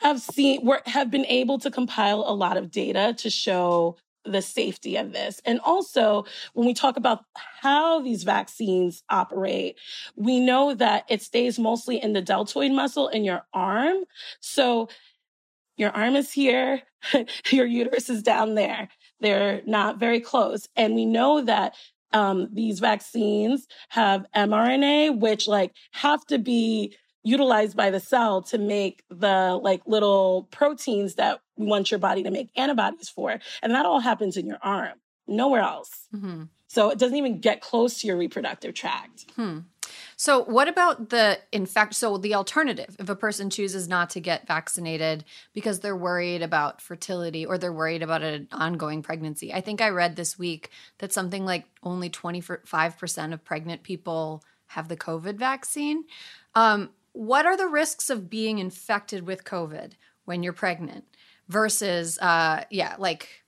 have seen, we have been able to compile a lot of data to show the safety of this. And also, when we talk about how these vaccines operate, we know that it stays mostly in the deltoid muscle in your arm. So your arm is here, [LAUGHS] your uterus is down there. They're not very close. And we know that um, these vaccines have mRNA, which like have to be utilized by the cell to make the like little proteins that we want your body to make antibodies for. And that all happens in your arm, nowhere else. Mm-hmm. So it doesn't even get close to your reproductive tract. Hmm. So, what about the in fact? So, the alternative, if a person chooses not to get vaccinated because they're worried about fertility or they're worried about an ongoing pregnancy, I think I read this week that something like only 25% of pregnant people have the COVID vaccine. Um, what are the risks of being infected with COVID when you're pregnant versus, uh, yeah, like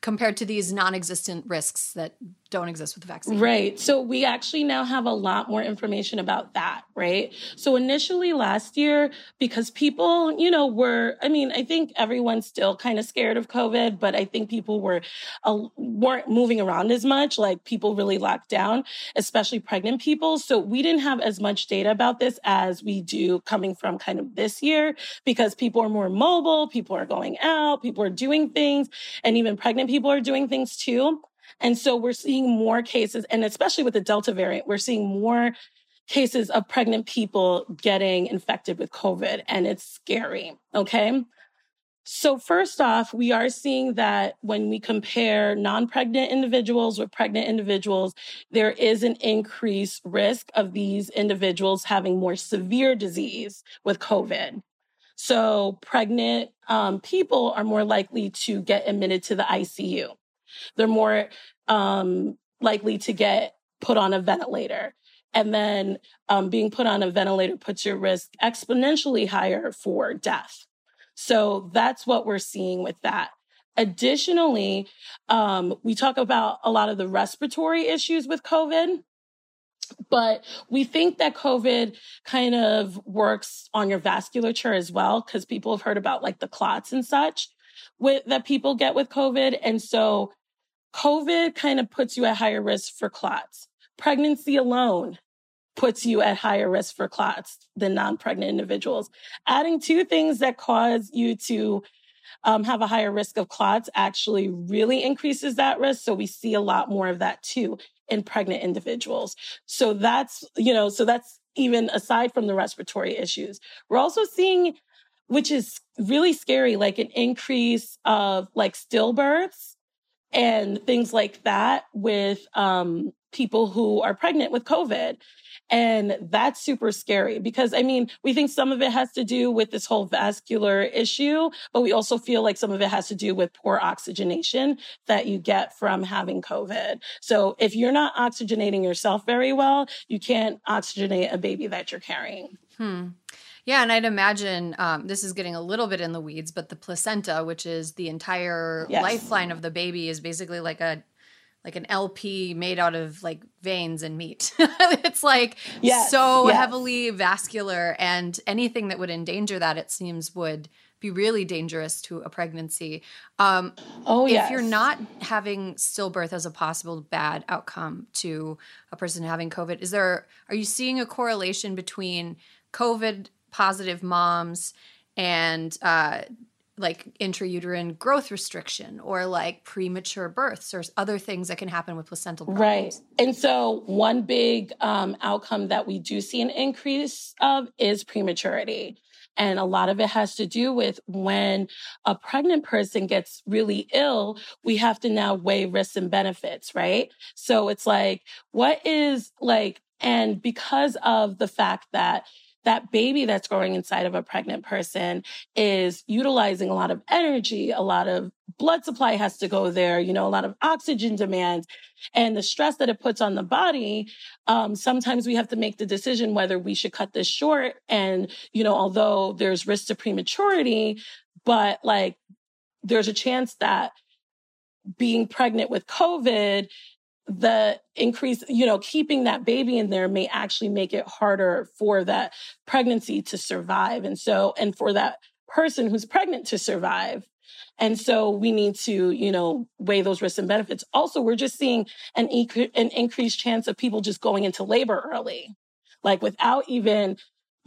compared to these non-existent risks that don't exist with the vaccine. Right. So we actually now have a lot more information about that, right? So initially last year, because people, you know, were, I mean, I think everyone's still kind of scared of COVID, but I think people were, uh, weren't moving around as much. Like people really locked down, especially pregnant people. So we didn't have as much data about this as we do coming from kind of this year because people are more mobile, people are going out, people are doing things, and even pregnant people are doing things too. And so we're seeing more cases, and especially with the Delta variant, we're seeing more cases of pregnant people getting infected with COVID, and it's scary. Okay. So, first off, we are seeing that when we compare non pregnant individuals with pregnant individuals, there is an increased risk of these individuals having more severe disease with COVID. So, pregnant um, people are more likely to get admitted to the ICU. They're more um, likely to get put on a ventilator. And then um, being put on a ventilator puts your risk exponentially higher for death. So that's what we're seeing with that. Additionally, um, we talk about a lot of the respiratory issues with COVID. But we think that COVID kind of works on your vasculature as well, because people have heard about like the clots and such with that people get with COVID. And so COVID kind of puts you at higher risk for clots. Pregnancy alone puts you at higher risk for clots than non-pregnant individuals. Adding two things that cause you to um, have a higher risk of clots actually really increases that risk. So we see a lot more of that too in pregnant individuals. So that's, you know, so that's even aside from the respiratory issues. We're also seeing, which is really scary, like an increase of like stillbirths and things like that with um, people who are pregnant with COVID. And that's super scary because I mean, we think some of it has to do with this whole vascular issue, but we also feel like some of it has to do with poor oxygenation that you get from having COVID. So if you're not oxygenating yourself very well, you can't oxygenate a baby that you're carrying. Hmm. Yeah, and I'd imagine um, this is getting a little bit in the weeds, but the placenta, which is the entire yes. lifeline of the baby, is basically like a like an LP made out of like veins and meat. [LAUGHS] it's like yes, so yes. heavily vascular, and anything that would endanger that, it seems, would be really dangerous to a pregnancy. Um, oh, if yes. you're not having stillbirth as a possible bad outcome to a person having COVID, is there are you seeing a correlation between COVID positive moms and uh, like intrauterine growth restriction or like premature births or other things that can happen with placental problems. Right. And so one big um, outcome that we do see an increase of is prematurity. And a lot of it has to do with when a pregnant person gets really ill, we have to now weigh risks and benefits, right? So it's like, what is like, and because of the fact that that baby that's growing inside of a pregnant person is utilizing a lot of energy, a lot of blood supply has to go there, you know, a lot of oxygen demand and the stress that it puts on the body. Um, sometimes we have to make the decision whether we should cut this short. And, you know, although there's risk to prematurity, but like there's a chance that being pregnant with COVID the increase, you know, keeping that baby in there may actually make it harder for that pregnancy to survive. And so, and for that person who's pregnant to survive. And so we need to, you know, weigh those risks and benefits. Also, we're just seeing an, an increased chance of people just going into labor early, like without even,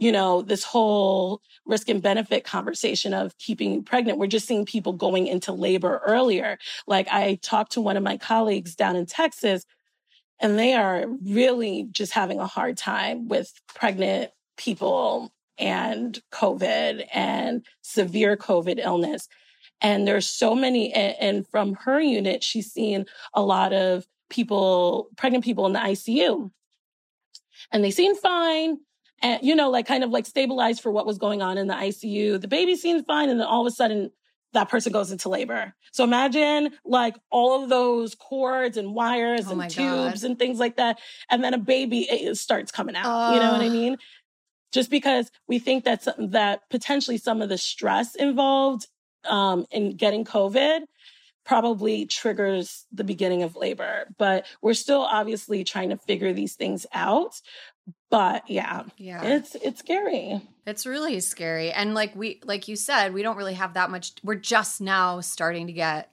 you know, this whole risk and benefit conversation of keeping pregnant. We're just seeing people going into labor earlier. Like I talked to one of my colleagues down in Texas and they are really just having a hard time with pregnant people and COVID and severe COVID illness. And there's so many, and from her unit, she's seen a lot of people, pregnant people in the ICU. And they seem fine and you know, like kind of like stabilized for what was going on in the ICU. The baby seems fine, and then all of a sudden that person goes into labor. So imagine like all of those cords and wires oh and tubes God. and things like that, and then a baby starts coming out. Uh. You know what I mean? Just because we think that that potentially some of the stress involved um, in getting COVID probably triggers the beginning of labor. But we're still obviously trying to figure these things out but yeah yeah it's it's scary it's really scary and like we like you said we don't really have that much we're just now starting to get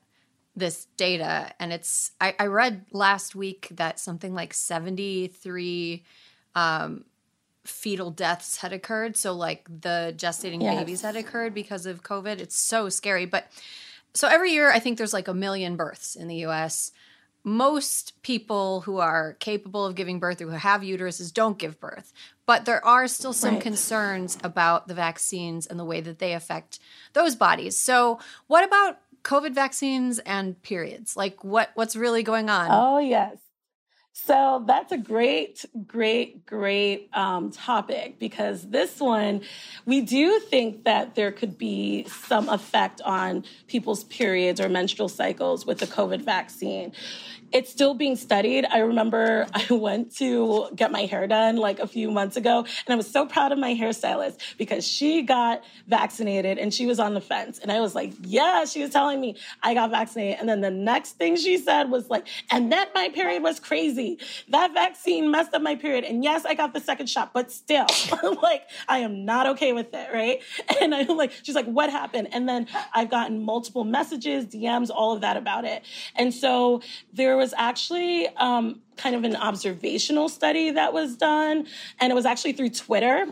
this data and it's i, I read last week that something like 73 um, fetal deaths had occurred so like the gestating yes. babies had occurred because of covid it's so scary but so every year i think there's like a million births in the us most people who are capable of giving birth or who have uteruses don't give birth. But there are still some right. concerns about the vaccines and the way that they affect those bodies. So, what about COVID vaccines and periods? Like what what's really going on? Oh, yes. So that's a great, great, great um, topic because this one, we do think that there could be some effect on people's periods or menstrual cycles with the COVID vaccine it's still being studied. I remember [LAUGHS] I went to get my hair done like a few months ago, and I was so proud of my hairstylist because she got vaccinated and she was on the fence. And I was like, yeah, she was telling me I got vaccinated. And then the next thing she said was like, and then my period was crazy. That vaccine messed up my period. And yes, I got the second shot, but still, [LAUGHS] like, I am not okay with it, right? And I'm like, she's like, what happened? And then I've gotten multiple messages, DMs, all of that about it. And so there was actually um, kind of an observational study that was done, and it was actually through Twitter.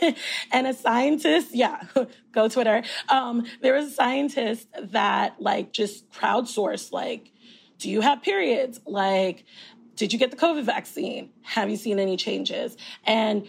[LAUGHS] and a scientist, yeah, [LAUGHS] go Twitter. Um, there was a scientist that like just crowdsourced, like, do you have periods? Like, did you get the COVID vaccine? Have you seen any changes? And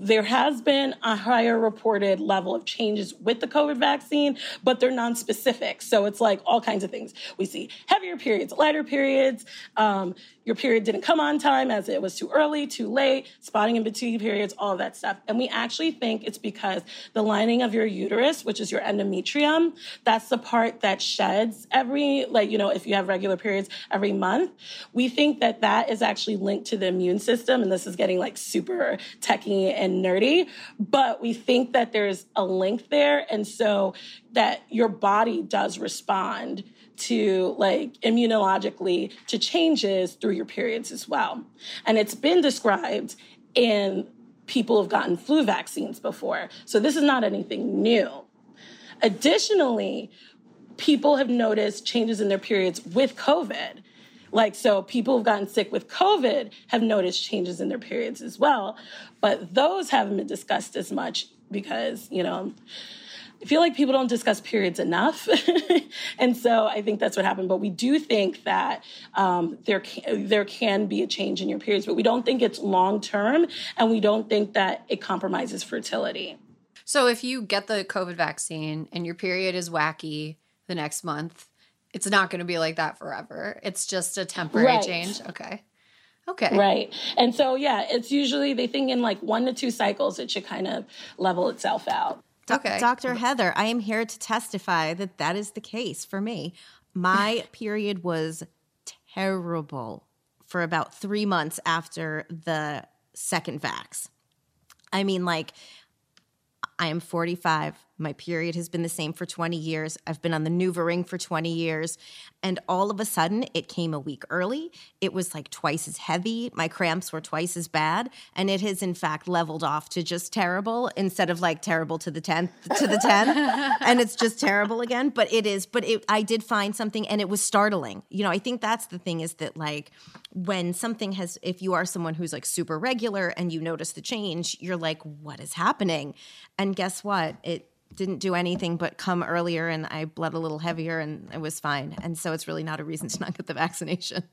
there has been a higher reported level of changes with the COVID vaccine, but they're non-specific. So it's like all kinds of things. We see heavier periods, lighter periods. Um, your period didn't come on time as it was too early, too late, spotting in between periods, all that stuff. And we actually think it's because the lining of your uterus, which is your endometrium, that's the part that sheds every, like, you know, if you have regular periods every month. We think that that is actually linked to the immune system. And this is getting like super techy and nerdy, but we think that there's a link there. And so that your body does respond to like immunologically to changes through your periods as well. And it's been described in people who've gotten flu vaccines before. So this is not anything new. Additionally, people have noticed changes in their periods with COVID. Like, so people who've gotten sick with COVID have noticed changes in their periods as well. But those haven't been discussed as much because, you know, I feel like people don't discuss periods enough. [LAUGHS] and so I think that's what happened. But we do think that um, there, can, there can be a change in your periods, but we don't think it's long term and we don't think that it compromises fertility. So if you get the COVID vaccine and your period is wacky the next month, it's not going to be like that forever. It's just a temporary right. change. Okay. Okay. Right. And so, yeah, it's usually they think in like one to two cycles, it should kind of level itself out. Okay. Dr. Heather, I am here to testify that that is the case for me. My [LAUGHS] period was terrible for about three months after the second vax. I mean, like, I am 45. My period has been the same for 20 years. I've been on the NuvaRing for 20 years. And all of a sudden, it came a week early. It was like twice as heavy. My cramps were twice as bad. And it has, in fact, leveled off to just terrible instead of like terrible to the 10th to the 10. [LAUGHS] and it's just terrible again. But it is, but it, I did find something and it was startling. You know, I think that's the thing is that like when something has, if you are someone who's like super regular and you notice the change, you're like, what is happening? And guess what? It, didn't do anything but come earlier and I bled a little heavier and it was fine. And so it's really not a reason [LAUGHS] to not get the vaccination.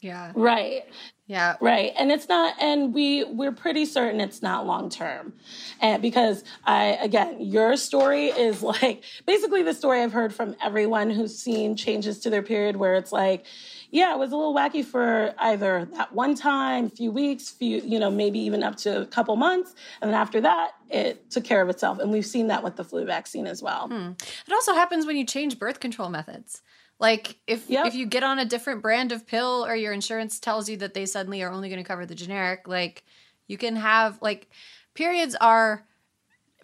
Yeah. Right. Yeah. Right. And it's not and we we're pretty certain it's not long term. And because I again, your story is like basically the story I've heard from everyone who's seen changes to their period where it's like yeah, it was a little wacky for either that one time, few weeks, few, you know, maybe even up to a couple months. And then after that, it took care of itself. And we've seen that with the flu vaccine as well. Hmm. It also happens when you change birth control methods. Like if yep. if you get on a different brand of pill or your insurance tells you that they suddenly are only going to cover the generic, like you can have like periods are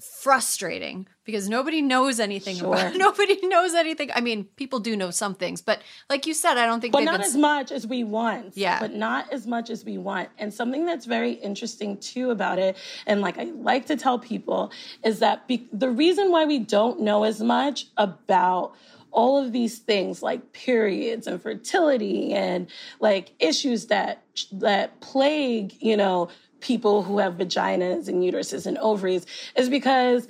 frustrating because nobody knows anything sure. about [LAUGHS] nobody knows anything. I mean, people do know some things, but like you said, I don't think But not been... as much as we want. Yeah. But not as much as we want. And something that's very interesting too about it, and like I like to tell people, is that be- the reason why we don't know as much about all of these things like periods and fertility and like issues that that plague, you know, people who have vaginas and uteruses and ovaries is because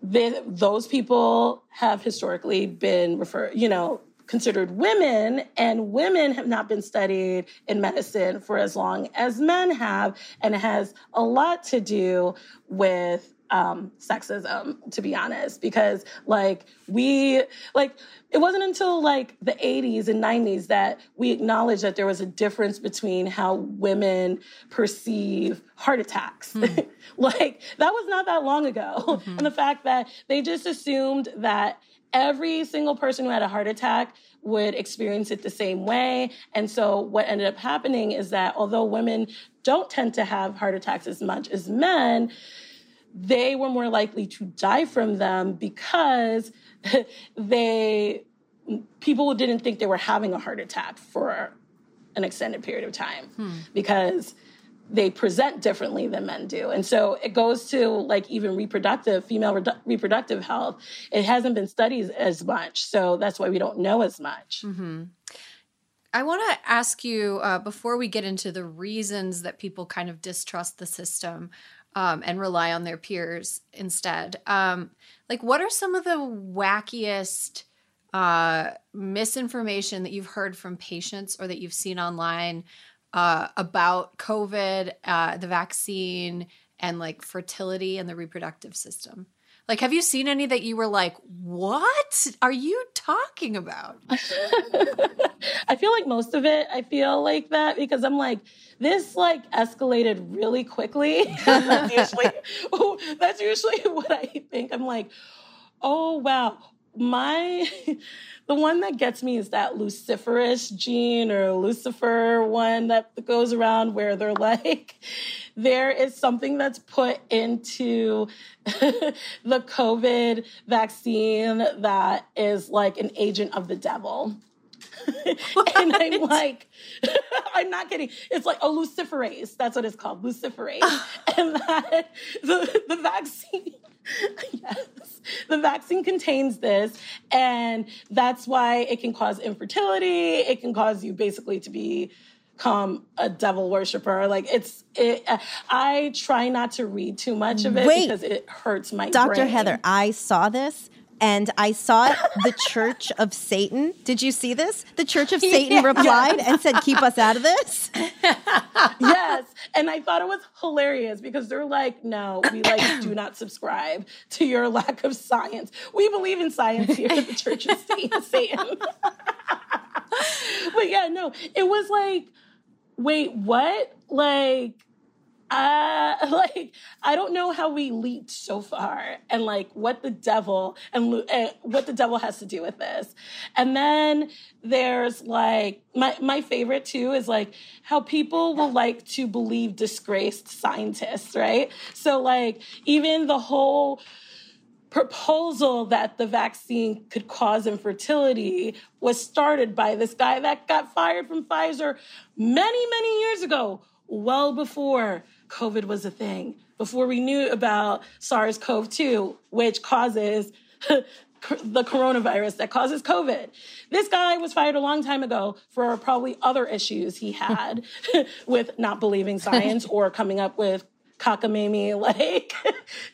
those people have historically been referred, you know, considered women, and women have not been studied in medicine for as long as men have, and it has a lot to do with um, sexism, to be honest, because like we, like, it wasn't until like the 80s and 90s that we acknowledged that there was a difference between how women perceive heart attacks. Mm. [LAUGHS] like, that was not that long ago. Mm-hmm. And the fact that they just assumed that every single person who had a heart attack would experience it the same way. And so what ended up happening is that although women don't tend to have heart attacks as much as men, they were more likely to die from them because [LAUGHS] they people didn't think they were having a heart attack for an extended period of time hmm. because they present differently than men do. And so it goes to like even reproductive, female redu- reproductive health. It hasn't been studied as much. So that's why we don't know as much. Mm-hmm. I want to ask you uh, before we get into the reasons that people kind of distrust the system um, and rely on their peers instead. Um, like, what are some of the wackiest uh, misinformation that you've heard from patients or that you've seen online uh, about COVID, uh, the vaccine, and like fertility and the reproductive system? Like, have you seen any that you were like, what are you talking about? [LAUGHS] I feel like most of it, I feel like that because I'm like, this like escalated really quickly. [LAUGHS] that's, usually, [LAUGHS] that's usually what I think. I'm like, oh, wow. My [LAUGHS] the one that gets me is that luciferase gene or Lucifer one that goes around where they're [LAUGHS] like, there is something that's put into [LAUGHS] the COVID vaccine that is like an agent of the devil. and I'm like, I'm not kidding. It's like a luciferase. That's what it's called, luciferase. and that the, the vaccine [LAUGHS] yes. The vaccine contains this, and that's why it can cause infertility. It can cause you basically to be become a devil worshiper. Like it's, it, uh, I try not to read too much of it Wait, because it hurts my brain. Dr. Brain. Heather, I saw this and I saw the Church of Satan. Did you see this? The Church of Satan [LAUGHS] yeah. replied and said, "Keep us out of this." [LAUGHS] yes, and I thought it was hilarious because they're like, "No, we like do not subscribe to your lack of science. We believe in science here at the Church of [LAUGHS] Satan." but yeah, no, it was like, wait, what? Like uh [LAUGHS] like i don't know how we leaped so far and like what the devil and uh, what the devil has to do with this. And then there's like my my favorite too is like how people will like to believe disgraced scientists right? So like even the whole proposal that the vaccine could cause infertility was started by this guy that got fired from Pfizer many many years ago well before COVID was a thing, before we knew about SARS CoV 2, which causes [LAUGHS] the coronavirus that causes COVID. This guy was fired a long time ago for probably other issues he had [LAUGHS] with not believing science [LAUGHS] or coming up with cockamamie like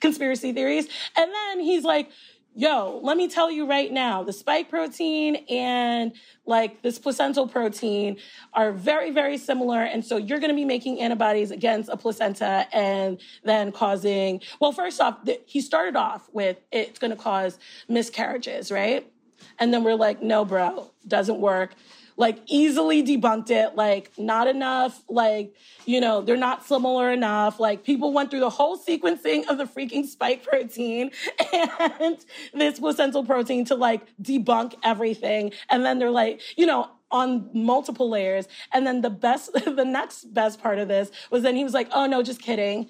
conspiracy theories. And then he's like, yo, let me tell you right now, the spike protein and like this placental protein are very, very similar. And so you're going to be making antibodies against a placenta and then causing, well, first off, he started off with it's going to cause miscarriages, right? And then we're like, no, bro, doesn't work like easily debunked it like not enough like you know they're not similar enough. Like people went through the whole sequencing of the freaking spike protein [LAUGHS] and this placental protein to like debunk everything. And then they're like you know on multiple layers. And then the best [LAUGHS] the next best part of this was then he was like oh no just kidding.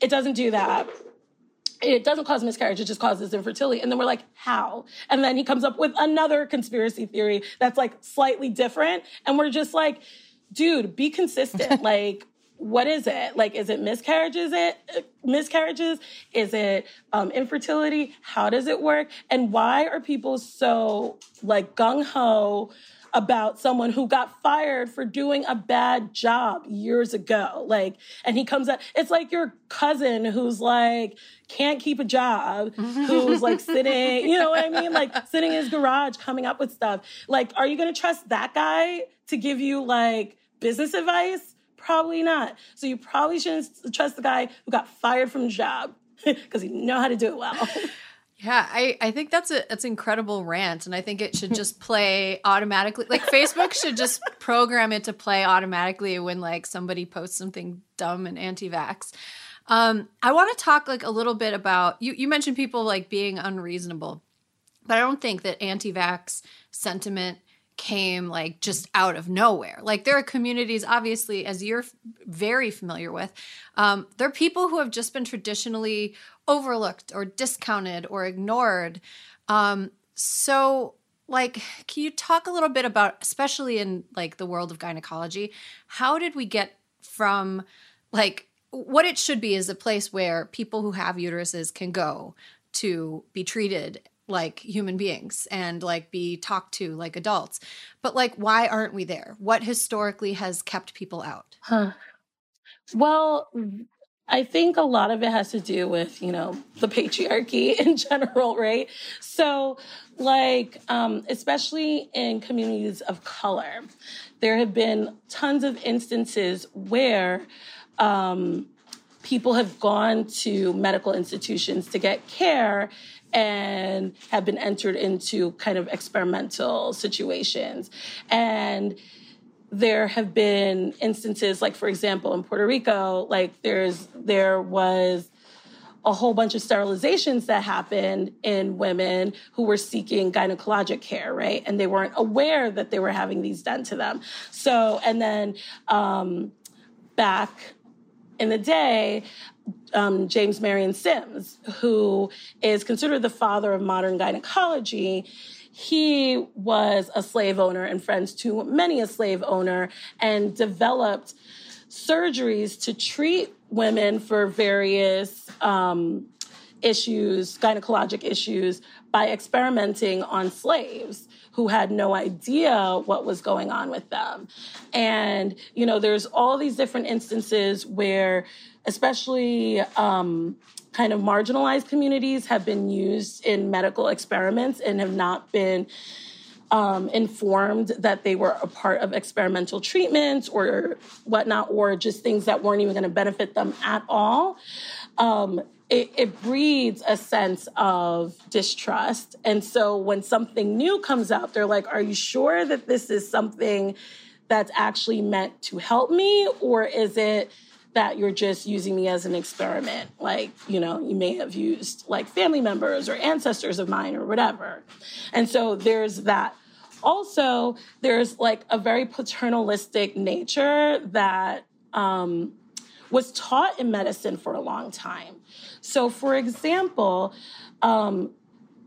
It doesn't do that it doesn't cause miscarriage, it just causes infertility. And then we're like, how? And then he comes up with another conspiracy theory that's like slightly different. And we're just like, dude, be consistent. [LAUGHS] like, what is it? Like, is it miscarriages? It miscarriages? Is it um, infertility? How does it work? And why are people so like gung ho about someone who got fired for doing a bad job years ago. Like, and he comes out, it's like your cousin who's like, can't keep a job, mm-hmm. who's like [LAUGHS] sitting, you know what I mean? Like sitting in his garage coming up with stuff. Like, are you gonna trust that guy to give you like business advice? Probably not. So you probably shouldn't trust the guy who got fired from the job. [LAUGHS] because he know how to do it well. Yeah, I, I think that's a that's incredible rant, and I think it should [LAUGHS] just play automatically. Like Facebook should just program it to play automatically when like somebody posts something dumb and anti-vax. Um, I want to talk like a little bit about you. You mentioned people like being unreasonable, but I don't think that anti-vax sentiment came like just out of nowhere. Like there are communities, obviously, as you're very familiar with, um, there are people who have just been traditionally overlooked or discounted or ignored. Um, so, like, can you talk a little bit about, especially in like the world of gynecology, how did we get from like what it should be is a place where people who have uteruses can go to be treated like human beings and like be talked to like adults. But like, why aren't we there? What historically has kept people out? Huh. Well, I think a lot of it has to do with, you know, the patriarchy [LAUGHS] in general, right? So, like, um, especially in communities of color, there have been tons of instances where um, people have gone to medical institutions to get care and have been entered into kind of experimental situations. And there have been instances like for example in Puerto Rico like there's there was a whole bunch of sterilizations that happened in women who were seeking gynecologic care, right? And they weren't aware that they were having these done to them. So, and then um, back in the day, um, James Marion Sims, who is considered the father of modern gynecology, he was a slave owner and friends to many a slave owner and developed surgeries to treat women for various um, issues, gynecologic issues, by experimenting on slaves who had no idea what was going on with them. And, you know, there's all these different instances where, especially, um, kind of marginalized communities have been used in medical experiments and have not been um, informed that they were a part of experimental treatments or whatnot, or just things that weren't even going to benefit them at all. Um, it, it, breeds a sense of distrust. And so when something new comes out, they're like, Are you sure that this is something that's actually meant to help me? Or is it that you're just using me as an experiment? Like, you know, you may have used like family members or ancestors of mine or whatever. And so there's that. Also, there's like a very paternalistic nature that um, was taught in medicine for a long time. So, for example, um,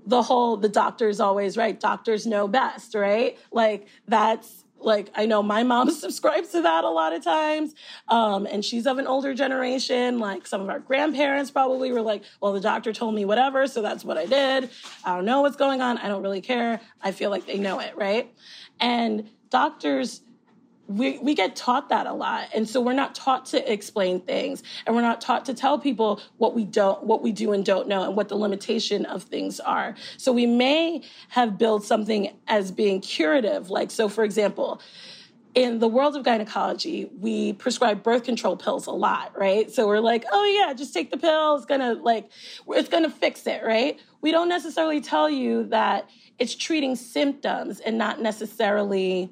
the whole the doctor's always right, doctors know best, right? Like that's like I know my mom [LAUGHS] subscribes to that a lot of times, um, and she's of an older generation. Like some of our grandparents probably were like, "Well, the doctor told me whatever, so that's what I did. I don't know what's going on. I don't really care. I feel like they know it, right?" And doctors we, we get taught that a lot and so we're not taught to explain things and we're not taught to tell people what we don't what we do and don't know and what the limitation of things are so we may have built something as being curative like so for example in the world of gynecology, we prescribe birth control pills a lot, right? So we're like, oh yeah, just take the pill. It's gonna like, it's gonna fix it, right? We don't necessarily tell you that it's treating symptoms and not necessarily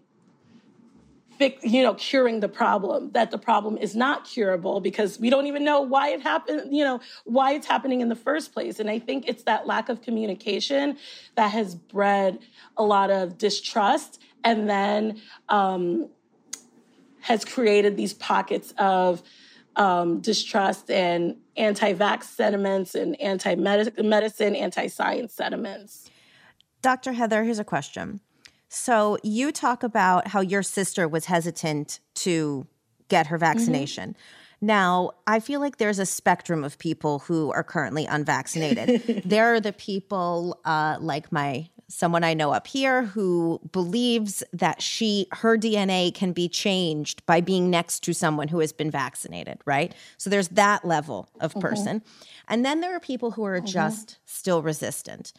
you know, curing the problem, that the problem is not curable because we don't even know why it happened, you know, why it's happening in the first place. And I think it's that lack of communication that has bred a lot of distrust and then um, has created these pockets of um, distrust and anti vax sentiments and anti medicine, anti science sentiments. Dr. Heather, here's a question. So you talk about how your sister was hesitant to get her mm-hmm. vaccination. Mm-hmm. Now, I feel like there's a spectrum of people who are currently unvaccinated. [LAUGHS] there are the people uh, like my someone I know up here who believes that she her DNA can be changed by being next to someone who has been vaccinated, right? So there's that level of mm-hmm. person. Mm-hmm. And then there are people who are mm-hmm. just still resistant.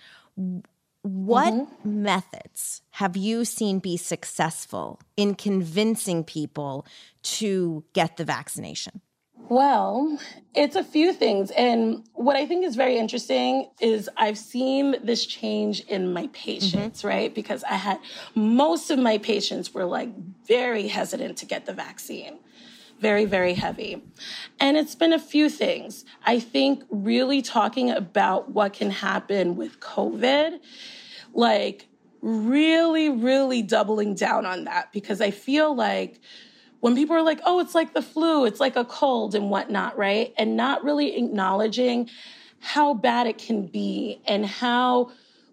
What mm-hmm. methods have you seen be successful in convincing people to get the vaccination? Well, it's a few things. And what I think is very interesting is I've seen this change in my patients, mm-hmm. right? Because I had most of my patients were like very hesitant to get the vaccine, very, very heavy. And it's been a few things. I think really talking about what can happen with COVID, like really, really doubling down on that because I feel like when people are like, oh, it's like the flu, it's like a cold and whatnot, right? And not really acknowledging how bad it can be and how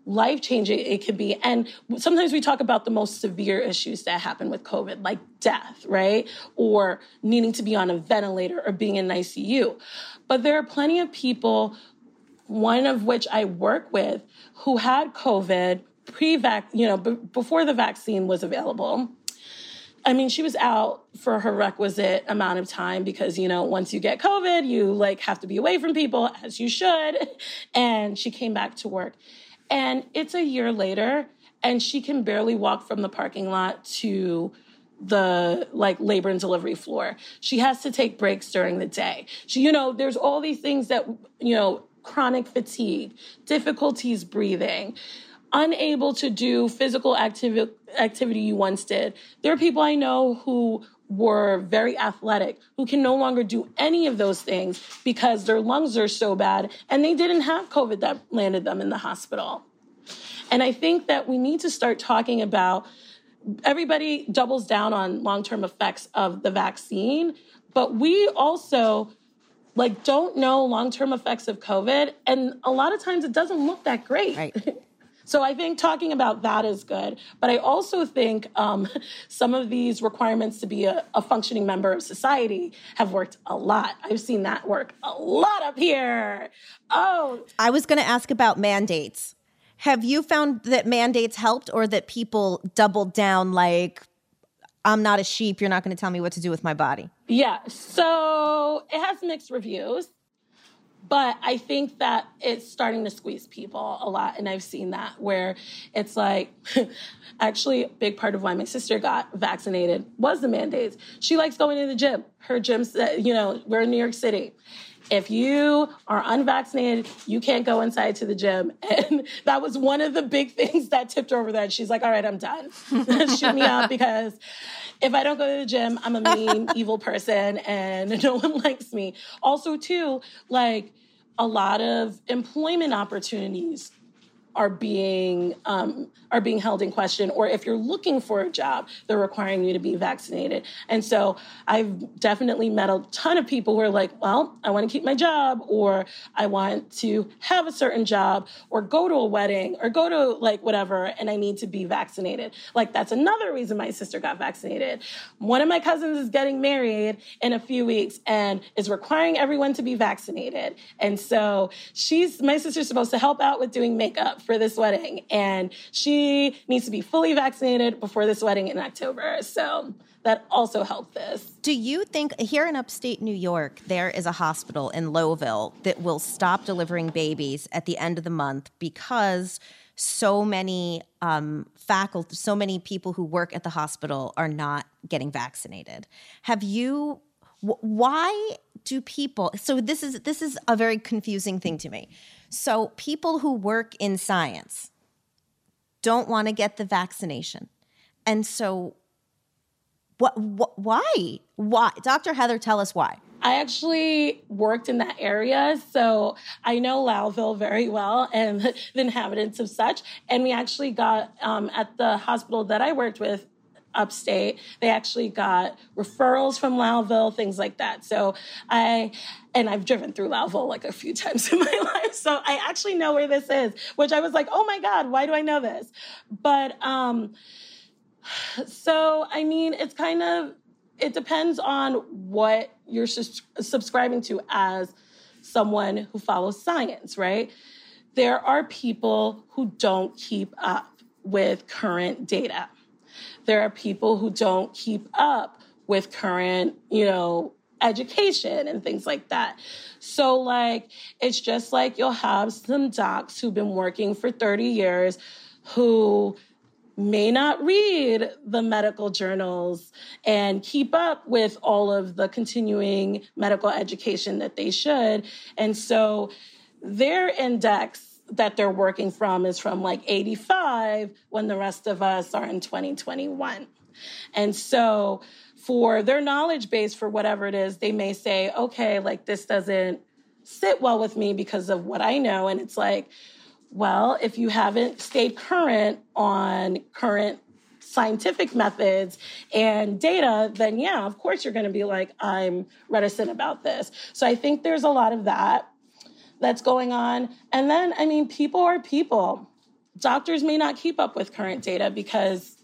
life changing it can be. And sometimes we talk about the most severe issues that happen with COVID, like death, right? Or needing to be on a ventilator or being in ICU. But there are plenty of people, one of which I work with, who had COVID pre-vac, you know, b- before the vaccine was available I mean, she was out for her requisite amount of time because, you know, once you get COVID, you like have to be away from people as you should. [LAUGHS] And she came back to work. And it's a year later, and she can barely walk from the parking lot to the like labor and delivery floor. She has to take breaks during the day. She, you know, there's all these things that, you know, chronic fatigue, difficulties breathing, unable to do physical activity activity you once did. There are people I know who were very athletic who can no longer do any of those things because their lungs are so bad and they didn't have COVID that landed them in the hospital. And I think that we need to start talking about everybody doubles down on long-term effects of the vaccine, but we also like don't know long-term effects of COVID and a lot of times it doesn't look that great. Right. [LAUGHS] So I think talking about that is good. But I also think um, [LAUGHS] some of these requirements to be a, a, functioning member of society have worked a lot. I've seen that work a lot up here. Oh. I was going to ask about mandates. Have you found that mandates helped or that people doubled down like, I'm not a sheep, you're not going to tell me what to do with my body? Yeah. So it has mixed reviews. But I think that it's starting to squeeze people a lot. And I've seen that where it's like, [LAUGHS] actually, a big part of why my sister got vaccinated was the mandates. She likes going to the gym. Her gym's, you know, we're in New York City. If you are unvaccinated, you can't go inside to the gym. [LAUGHS] And that was one of the big [LAUGHS] things that tipped her over that. She's like, all right, I'm done. Shoot me up because if I don't go to the gym, I'm a mean, evil person and no one likes me. Also, too, like a lot of employment opportunities are being um, are being held in question, or if you're looking for a job, they're requiring you to be vaccinated. And so I've definitely met a ton of people who are like, well, I want to keep my job, or I want to have a certain job, or go to a wedding, or go to like whatever, and I need to be vaccinated. Like that's another reason my sister got vaccinated. One of my cousins is getting married in a few weeks and is requiring everyone to be vaccinated. And so she's my sister's supposed to help out with doing makeup for this wedding. And she needs to be fully vaccinated before this wedding in October. So that also helped this. Do you think here in upstate New York, there is a hospital in Lowell that will stop delivering babies at the end of the month because so many um, faculty, so many people who work at the hospital are not getting vaccinated? Have you? why do people? So this is this is a very confusing thing to me. So people who work in science don't want to get the vaccination. And so what, why? Why? Dr. Heather, tell us why. I actually worked in that area, so I know Lowville very well and [LAUGHS] the inhabitants of such. And we actually got um, at the hospital that I worked with upstate. They actually got referrals from Lowville, things like that. So I, and I've driven through Lowville like a few [LAUGHS] times in my life. So I actually know where this is, which I was like, oh my God, why do I know this? But, um, so I mean, it's kind of, it depends on what you're sus- subscribing to as someone who follows science, right? There are people who don't keep up with current data there are people who don't keep up with current, you know, education and things like that. So, like, it's just like you'll have some docs who've been working for 30 years who may not read the medical journals and keep up with all of the continuing medical education that they should. And so their index that they're working from is from like 85 when the rest of us are in 2021. And so for their knowledge base for whatever it is, they may say, okay, like this doesn't sit well with me because of what I know. And it's like, well, if you haven't stayed current on current scientific methods and data, then yeah, of course you're going to be like, I'm reticent about this. So I think there's a lot of that that's going on. And then, I mean, people are people. Doctors may not keep up with current data because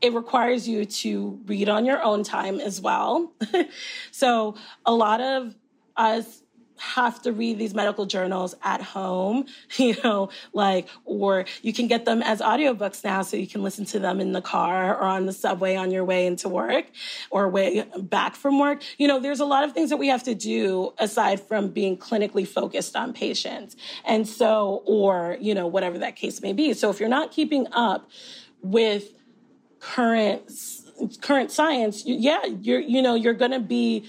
it requires you to read on your own time as well. [LAUGHS] so a lot of us have to read these medical journals at home, [LAUGHS] you know, like, or you can get them as audiobooks now so you can listen to them in the car or on the subway on your way into work or way back from work. You know, there's a lot of things that we have to do aside from being clinically focused on patients. And so, or, you know, whatever that case may be. So if you're not keeping up with current current science, yeah, you're, you know, you're going to be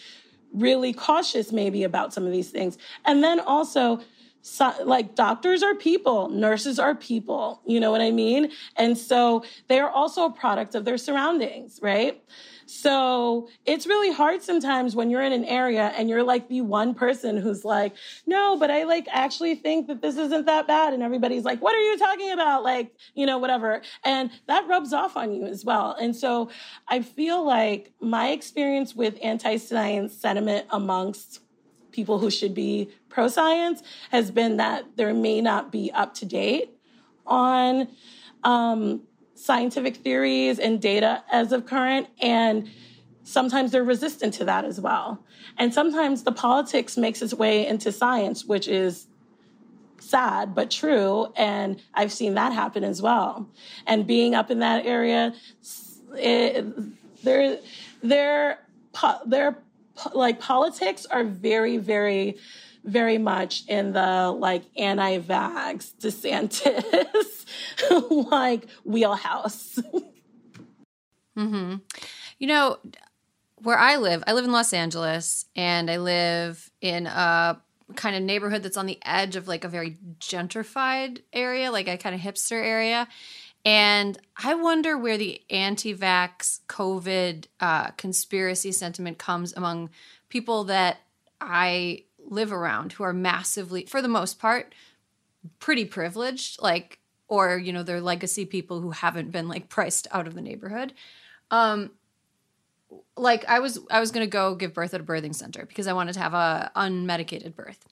really cautious maybe about some of these things. And then also, so, like doctors are people, nurses are people, you know what I mean? And so they are also a product of their surroundings, right? So it's really hard sometimes when you're in an area and you're like the one person who's like, no, but I like actually think that this isn't that bad. And everybody's like, what are you talking about? Like, you know, whatever. And that rubs off on you as well. And so I feel like my experience with anti science sentiment amongst people who should be pro science has been that there may not be up to date on um, scientific theories and data as of current. And sometimes they're resistant to that as well. And sometimes the politics makes its way into science, which is sad but true. And I've seen that happen as well. And being up in that area, it, they're, they're, they're like politics are very, very very much in the like anti-vax DeSantis [LAUGHS] like wheelhouse. mm-hmm. You know, where I live, I live in Los Angeles and I live in a kind of neighborhood that's on the edge of like a very gentrified area, like a kind of hipster area. And I wonder where the anti vax COVID uh, conspiracy sentiment comes among people that I live around who are massively, for the most part, pretty privileged, like, or, you know, they're legacy people who haven't been like priced out of the neighborhood. Um, like I was, I was going to go give birth at a birthing center because I wanted to have a unmedicated birth.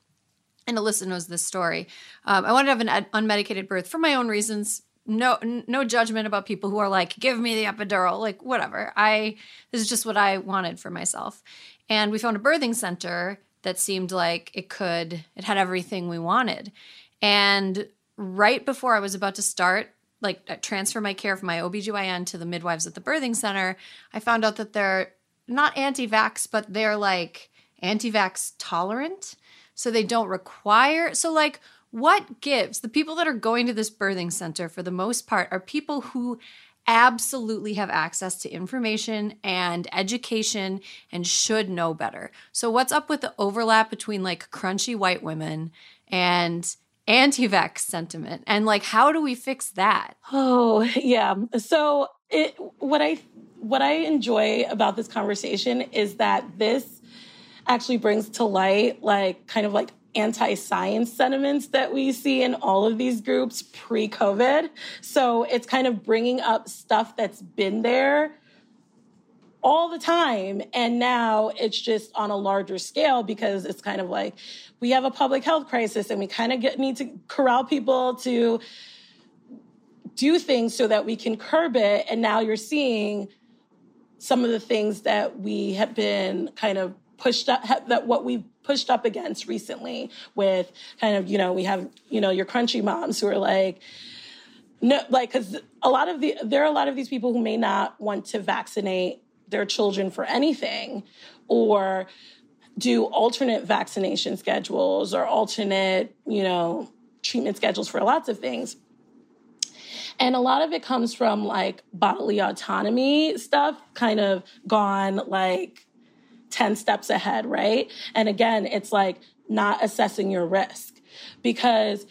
And Alyssa knows this story. Um, I wanted to have an unmedicated birth for my own reasons. No, no judgment about people who are like, give me the epidural, like whatever. I this is just what I wanted for myself. And we found a birthing center that seemed like it could, it had everything we wanted. And right before I was about to start, like uh, transfer my care from my OBGYN to the midwives at the birthing center, I found out that they're not anti vax, but they're like anti vax tolerant. So they don't require, so like, what gives? The people that are going to this birthing center for the most part are people who absolutely have access to information and education and should know better. So, what's up with the overlap between like crunchy white women and anti vax sentiment? And like, how do we fix that? Oh, yeah. So, it, what I what I enjoy about this conversation is that this actually brings to light like kind of like anti science sentiments that we see in all of these groups pre COVID. So it's kind of bringing up stuff that's been there all the time. And now it's just on a larger scale because it's kind of like we have a public health crisis and we kind of get, need to corral people to do things so that we can curb it. And now you're seeing some of the things that we have been kind of pushed up, that what we've pushed up against recently with kind of, you know, we have, you know, your crunchy moms who are like, no, like, because a lot of the, there are a lot of these people who may not want to vaccinate their children for anything or do alternate vaccination schedules or alternate, you know, treatment schedules for lots of things. And a lot of it comes from like bodily autonomy stuff, kind of gone like 10 steps ahead, right? And again, it's like not assessing your risk. Because,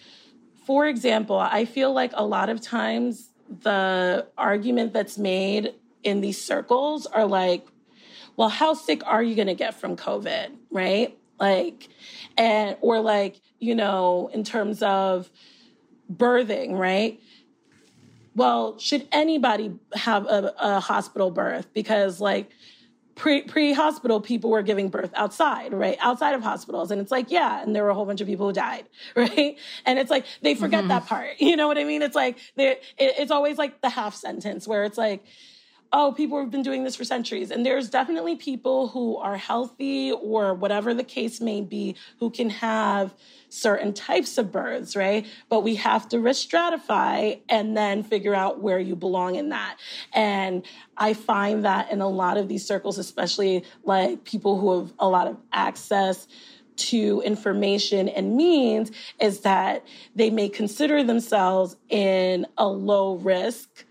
for example, I feel like a lot of times the argument that's made in these circles are like, well, how sick are you going to get from COVID, right? Like, and, or like, you know, in terms of birthing, right? Well, should anybody have a, a hospital birth? Because, like, pre pre hospital people were giving birth outside, right? Outside of hospitals. And it's like, yeah, and there were a whole bunch of people who died, [LAUGHS] right? And it's like they forget mm-hmm. that part. [LAUGHS] You know what I mean? It's like it, it's always like the half sentence where it's like, oh, people have been doing this for centuries. And there's definitely people who are healthy or whatever the case may be who can have certain types of birds, right? But we have to risk stratify and then figure out where you belong in that. And I find that in a lot of these circles, especially like people who have a lot of access to information and means, is that they may consider themselves in a low risk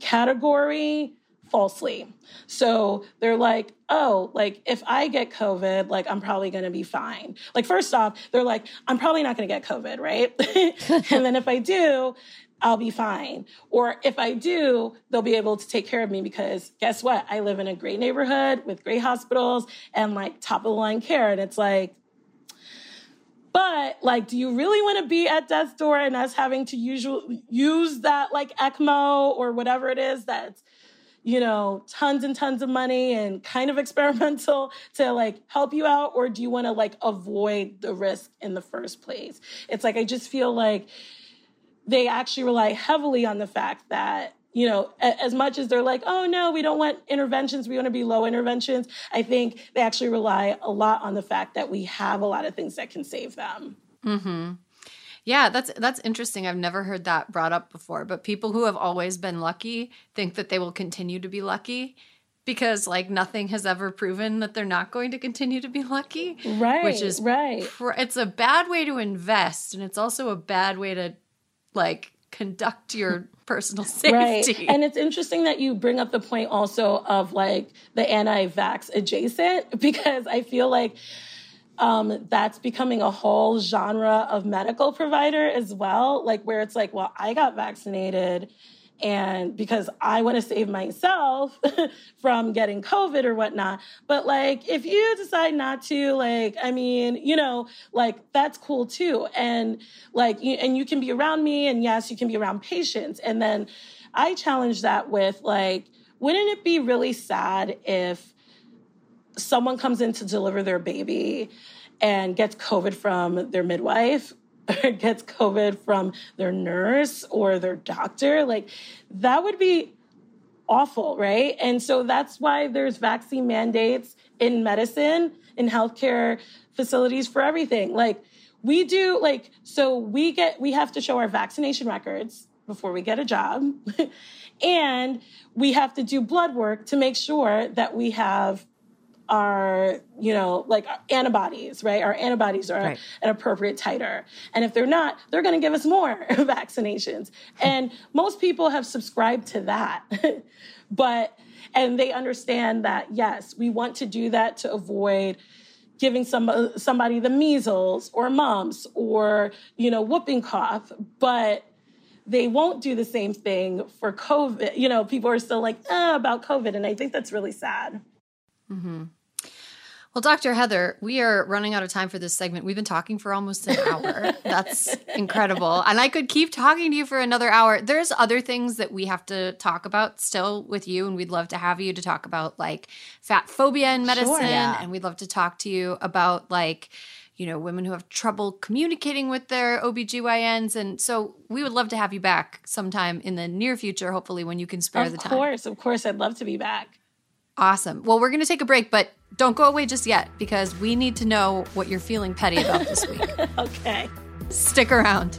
category falsely. So they're like, oh, like if I get COVID, like I'm probably going to be fine. Like, first off, they're like, I'm probably not going to get COVID, right? [LAUGHS] and then if I do, I'll be fine. Or if I do, they'll be able to take care of me because guess what? I live in a great neighborhood with great hospitals and like top of the line care. And it's like, but like, do you really want to be at death's door and us having to usual, use that like ECMO or whatever it is that's you know, tons and tons of money and kind of [LAUGHS] experimental to like help you out? Or do you want to like avoid the risk in the first place? It's like, I just feel like they actually rely heavily on the fact that you know, as much as they're like, oh no, we don't want interventions, we want to be low interventions, I think they actually rely a lot on the fact that we have a lot of things that can save them. Mm-hmm. Yeah, that's that's interesting. I've never heard that brought up before, but people who have always been lucky think that they will continue to be lucky because like nothing has ever proven that they're not going to continue to be lucky. Right. Which is right. Pr- it's a bad way to invest and it's also a bad way to like conduct your personal [LAUGHS] safety. Right. And it's interesting that you bring up the point also of like the anti-vax adjacent [LAUGHS] because I feel like um, that's becoming a whole genre of medical provider as well. Like where it's like, well, I got vaccinated and because I want to save myself [LAUGHS] from getting COVID or whatnot. But like, if you decide not to, like, I mean, you know, like that's cool too. And like, you, and you can be around me, and yes, you can be around patients. And then I challenge that with like, wouldn't it be really sad if someone comes in to deliver their baby and gets COVID from their midwife [LAUGHS] or gets COVID from their nurse or their doctor, like that would be awful, right? And so that's why there's vaccine mandates in medicine, in healthcare facilities for everything. Like we do, like, so we get, we have to show our vaccination records before we get a job. [LAUGHS] and we have to do blood work to make sure that we have our, you know, like antibodies, right? Our antibodies are right. an appropriate titer. And if they're not, they're going to give us more [LAUGHS] vaccinations. and most people have subscribed to that. [LAUGHS] but, and they understand that, yes, we want to do that to avoid giving some, somebody the measles or mumps or, you know, whooping cough. But they won't do the same thing for COVID. You know, people are still like, eh, about COVID. And I think that's really sad. Mm-hmm. Well, Dr. Heather, we are running out of time for this segment. We've been talking for almost an hour. [LAUGHS] That's incredible. And I could keep talking to you for another hour. There's other things that we have to talk about still with you, and we'd love to have you to talk about like fat phobia in medicine. Sure, yeah. And we'd love to talk to you about like, you know, women who have trouble communicating with their OBGYNs. And so we would love to have you back sometime in the near future, hopefully when you can spare of the time. Of course, of course. I'd love to be back. Awesome. Well, we're going to take a break, but don't go away just yet because we need to know what you're feeling petty about this week. [LAUGHS] okay. Stick around.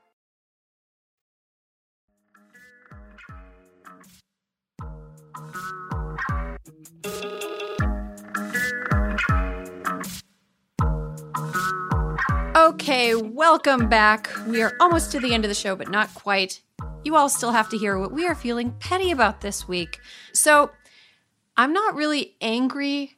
Okay, welcome back. We are almost to the end of the show, but not quite. You all still have to hear what we are feeling petty about this week. So, I'm not really angry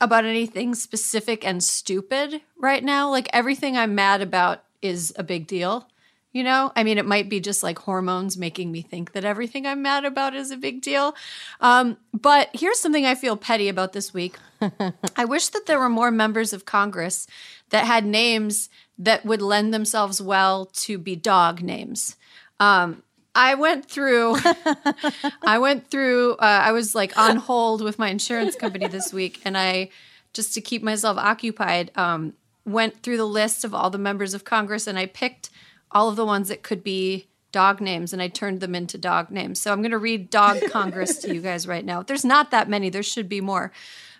about anything specific and stupid right now. Like, everything I'm mad about is a big deal. You know, I mean, it might be just like hormones making me think that everything I'm mad about is a big deal. Um, but here's something I feel petty about this week. [LAUGHS] I wish that there were more members of Congress that had names that would lend themselves well to be dog names. Um, I went through, [LAUGHS] I went through, uh, I was like on hold with my insurance company this week, and I, just to keep myself occupied, um, went through the list of all the members of Congress and I picked all of the ones that could be dog names and I turned them into dog names. So I'm going to read Dog Congress to you guys right now. There's not that many, there should be more.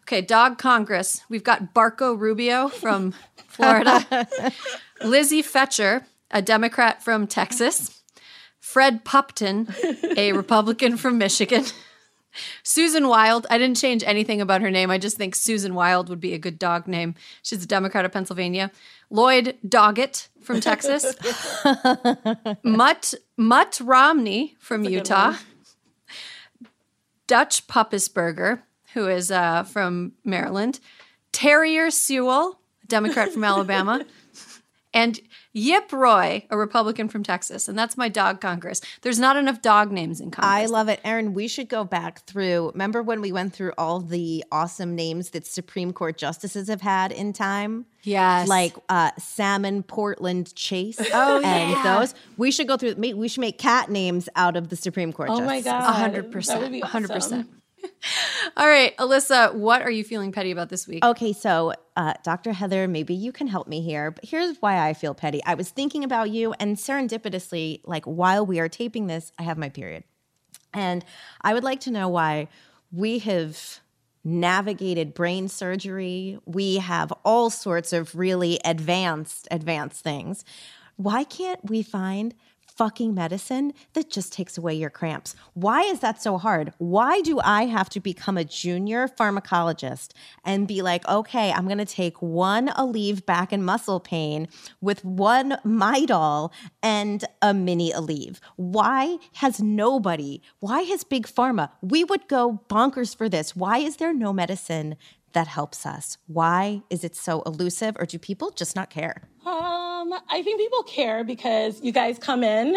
Okay, Dog Congress. We've got Barco Rubio from [LAUGHS] Florida, Lizzie Fetcher, a Democrat from Texas, Fred Pupton, a [LAUGHS] Republican from Michigan. Susan Wild. I didn't change anything about her name. I just think Susan Wild would be a good dog name. She's a Democrat of Pennsylvania. Lloyd Doggett from Texas. [LAUGHS] Mutt Mutt Romney from Utah. Dutch Puppesberger, who is uh, from Maryland. Terrier Sewell, a Democrat from Alabama. [LAUGHS] And Yip Roy, a Republican from Texas. And that's my dog Congress. There's not enough dog names in Congress. I love it. Aaron, we should go back through. Remember when we went through all the awesome names that Supreme Court justices have had in time? Yes. Like uh, Salmon Portland Chase. [LAUGHS] Oh, and yeah. those. We should go through, we should make cat names out of the Supreme Court Oh my justices. god, A hundred That would be percent. A hundred awesome. percent. [LAUGHS] All right, Alyssa, what are you feeling petty about this week? Okay, so uh, Dr. Heather, maybe you can help me here. But here's why I feel petty. I was thinking about you, and serendipitously, like while we are taping this, I have my period. And I would like to know why we have navigated brain surgery. We have all sorts of really advanced, advanced things. Why can't we find fucking medicine that just takes away your cramps? Why is that so hard? Why do I have to become a junior pharmacologist and be like, okay, I'm going to take one Aleve back and muscle pain with one Midol and a mini Aleve? Why has nobody, why has Big Pharma, we would go bonkers for this. Why is there no medicine that helps us? Why is it so elusive or do people just not care? Um, I think people care because you guys come in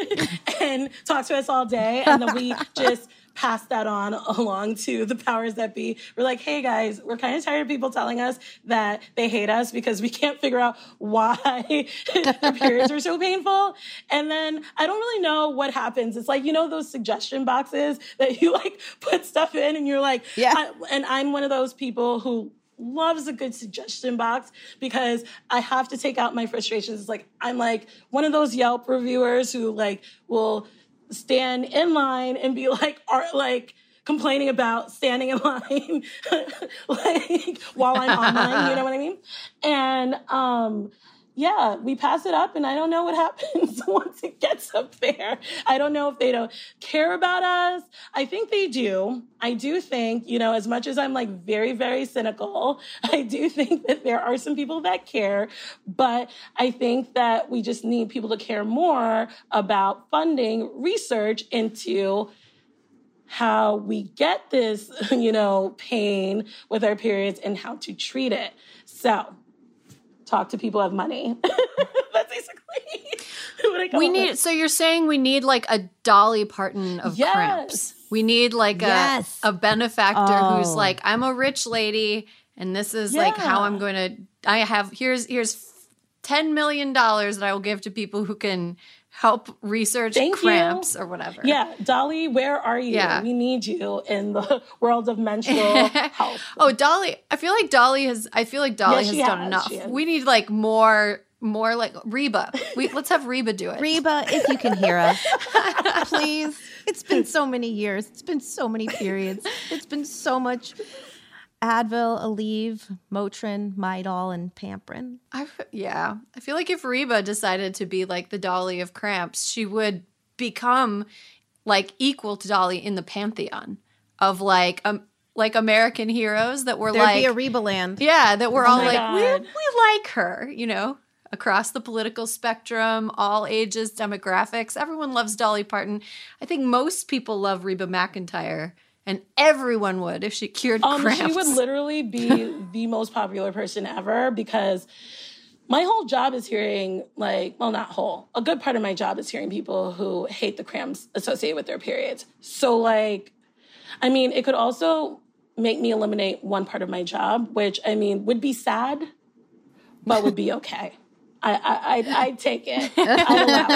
[LAUGHS] and talk to us all day, and then we [LAUGHS] just pass that on [LAUGHS] along to the powers that be. We're like, hey guys, we're kind of tired of people telling us that they hate us because we can't figure out why [LAUGHS] our periods are so painful. And then I don't really know what happens. It's like, you know, those suggestion boxes that you like put stuff in and you're like, Yeah. And I'm one of those people who loves a good suggestion box because I have to take out my frustrations. It's like I'm like one of those Yelp reviewers who like will stand in line and be like are like complaining about standing in [LAUGHS] line like while I'm online, you know what I mean? And um yeah, we pass it up and I don't know what [LAUGHS] happens once it gets up there. I don't know if they don't care about us. I think they do. I do think, you know, as much as I'm like very, very cynical, [LAUGHS] I do think that there are some people that care. But I think that we just need people to care more about funding research into how we get this, [LAUGHS] you know, pain with our periods and how to treat it. So, talk to people who have money. [LAUGHS] That's basically [LAUGHS] what I come we up need with. so you're saying we need like a Dolly Parton of Yes. cramps. We need like a Yes. a benefactor who's Oh. like, I'm a rich lady and this is like how I'm going to I have here's here's 10 million dollars that I will give to people who can help research Thank cramps you. or whatever. Yeah, Dolly, where are you? Yeah. We need you in the [LAUGHS] world of menstrual [LAUGHS] health. Oh, Dolly! I feel like Dolly has. I feel like Dolly Yeah, has she done has, enough. has. We need like more, more like Reba. We let's have Reba do it. Reba, if you can hear us, [LAUGHS] please. It's been so many years. It's been so many periods. It's been so much Advil, Aleve, Motrin, Midol, and Pamprin. I f- yeah, I feel like if Reba decided to be like the Dolly of cramps, she would become like equal to Dolly in the pantheon of like um like American heroes that were There'd like be a Reba land. yeah that we're Oh all like we we like her, you know. Across the political spectrum, all ages, demographics, everyone loves Dolly Parton. I think most people love Reba McEntire, and everyone would if she cured Um, cramps. she would [LAUGHS] literally be the most popular person ever because my whole job is hearing like, well, not whole. A good part of my job is hearing people who hate the cramps associated with their periods. So like, I mean, it could also make me eliminate one part of my job, which I mean would be sad, but would be okay. I I I'd, I'd take it. I'd allow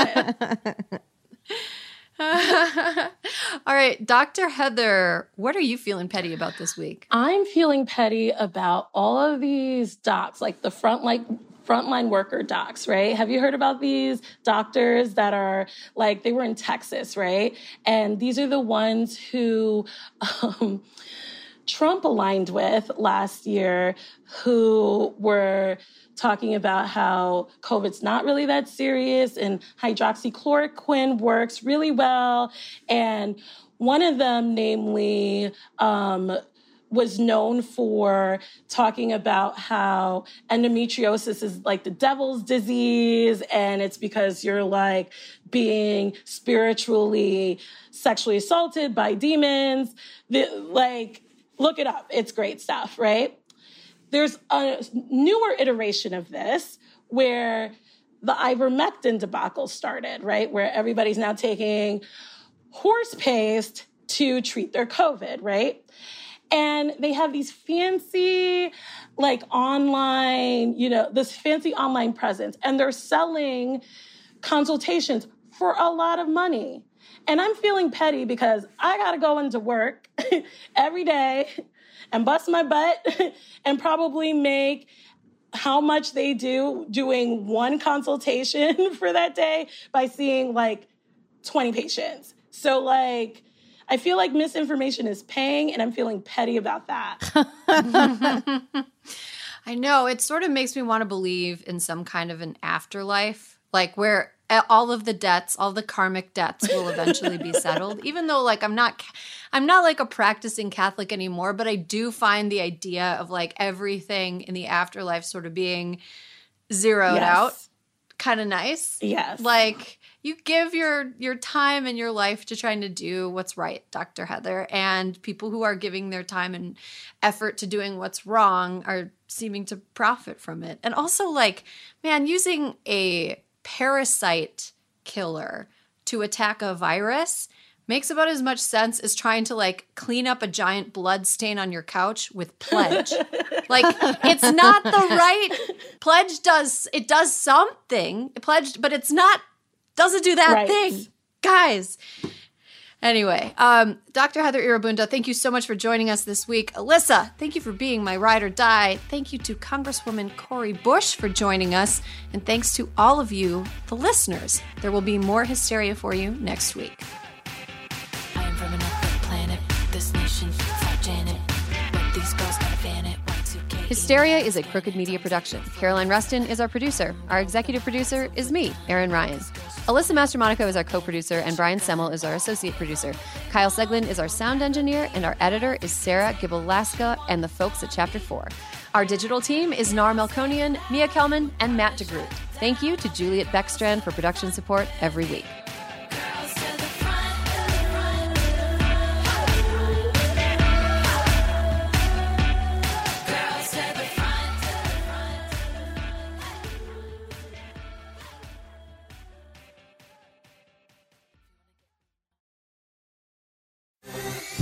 it. [LAUGHS] [LAUGHS] All right, Dr. Heather, what are you feeling petty about this week? I'm feeling petty about all of these docs, like the front like frontline worker docs, right? Have you heard about these doctors that are like they were in Texas, right? And these are the ones who [LAUGHS] um, Trump aligned with last year, who were talking about how COVID's not really that serious and hydroxychloroquine works really well. And one of them, namely, um, was known for talking about how endometriosis is like the devil's disease and it's because you're like being spiritually sexually assaulted by demons the, like look it up. It's great stuff right? There's a newer iteration of this where the ivermectin debacle started right? Where everybody's now taking horse paste to treat their covid right? And they have these fancy like online you know this fancy online presence and they're selling consultations for a lot of money and i'm feeling petty because i gotta go into work [LAUGHS] every day and bust my butt [LAUGHS] and probably make how much they do doing one consultation [LAUGHS] for that day by seeing like 20 patients so like I feel like misinformation is paying, and I'm feeling petty about that. I know it sort of makes me want to believe in some kind of an afterlife, like where all of the debts, all the karmic debts will eventually be settled. [LAUGHS] Even though like I'm not I'm not like a practicing Catholic anymore, but I do find the idea of like everything in the afterlife sort of being zeroed Yes. out kind of nice. Yes. Like you give your your time and your life to trying to do what's right, Dr. Heather, and people who are giving their time and effort to doing what's wrong are seeming to profit from it. And also like, man, using a parasite killer to attack a virus makes about as much sense as trying to like clean up a giant blood stain on your couch with pledge. [LAUGHS] like it's not the right pledge does it does something. Pledge but it's not doesn't do that Right. thing. Guys. Anyway, um, Dr. Heather Irobunda, thank you so much for joining us this week. Alyssa, thank you for being my ride or die. Thank you to Congresswoman Cori Bush for joining us. And thanks to all of you, the listeners. There will be more hysteria for you next week. Hysteria is a crooked media production. Caroline Reston is our producer. Our executive producer is me, Erin Ryan. Alyssa Mastromonaco is our co producer, and Brian Semmel is our associate producer. Kyle Seglin is our sound engineer, and our editor is Sarah Gibalaska and the folks at Chapter 4. Our digital team is Nar Melkonian, Mia Kelman, and Matt DeGroot. Thank you to Juliet Beckstrand for production support every week.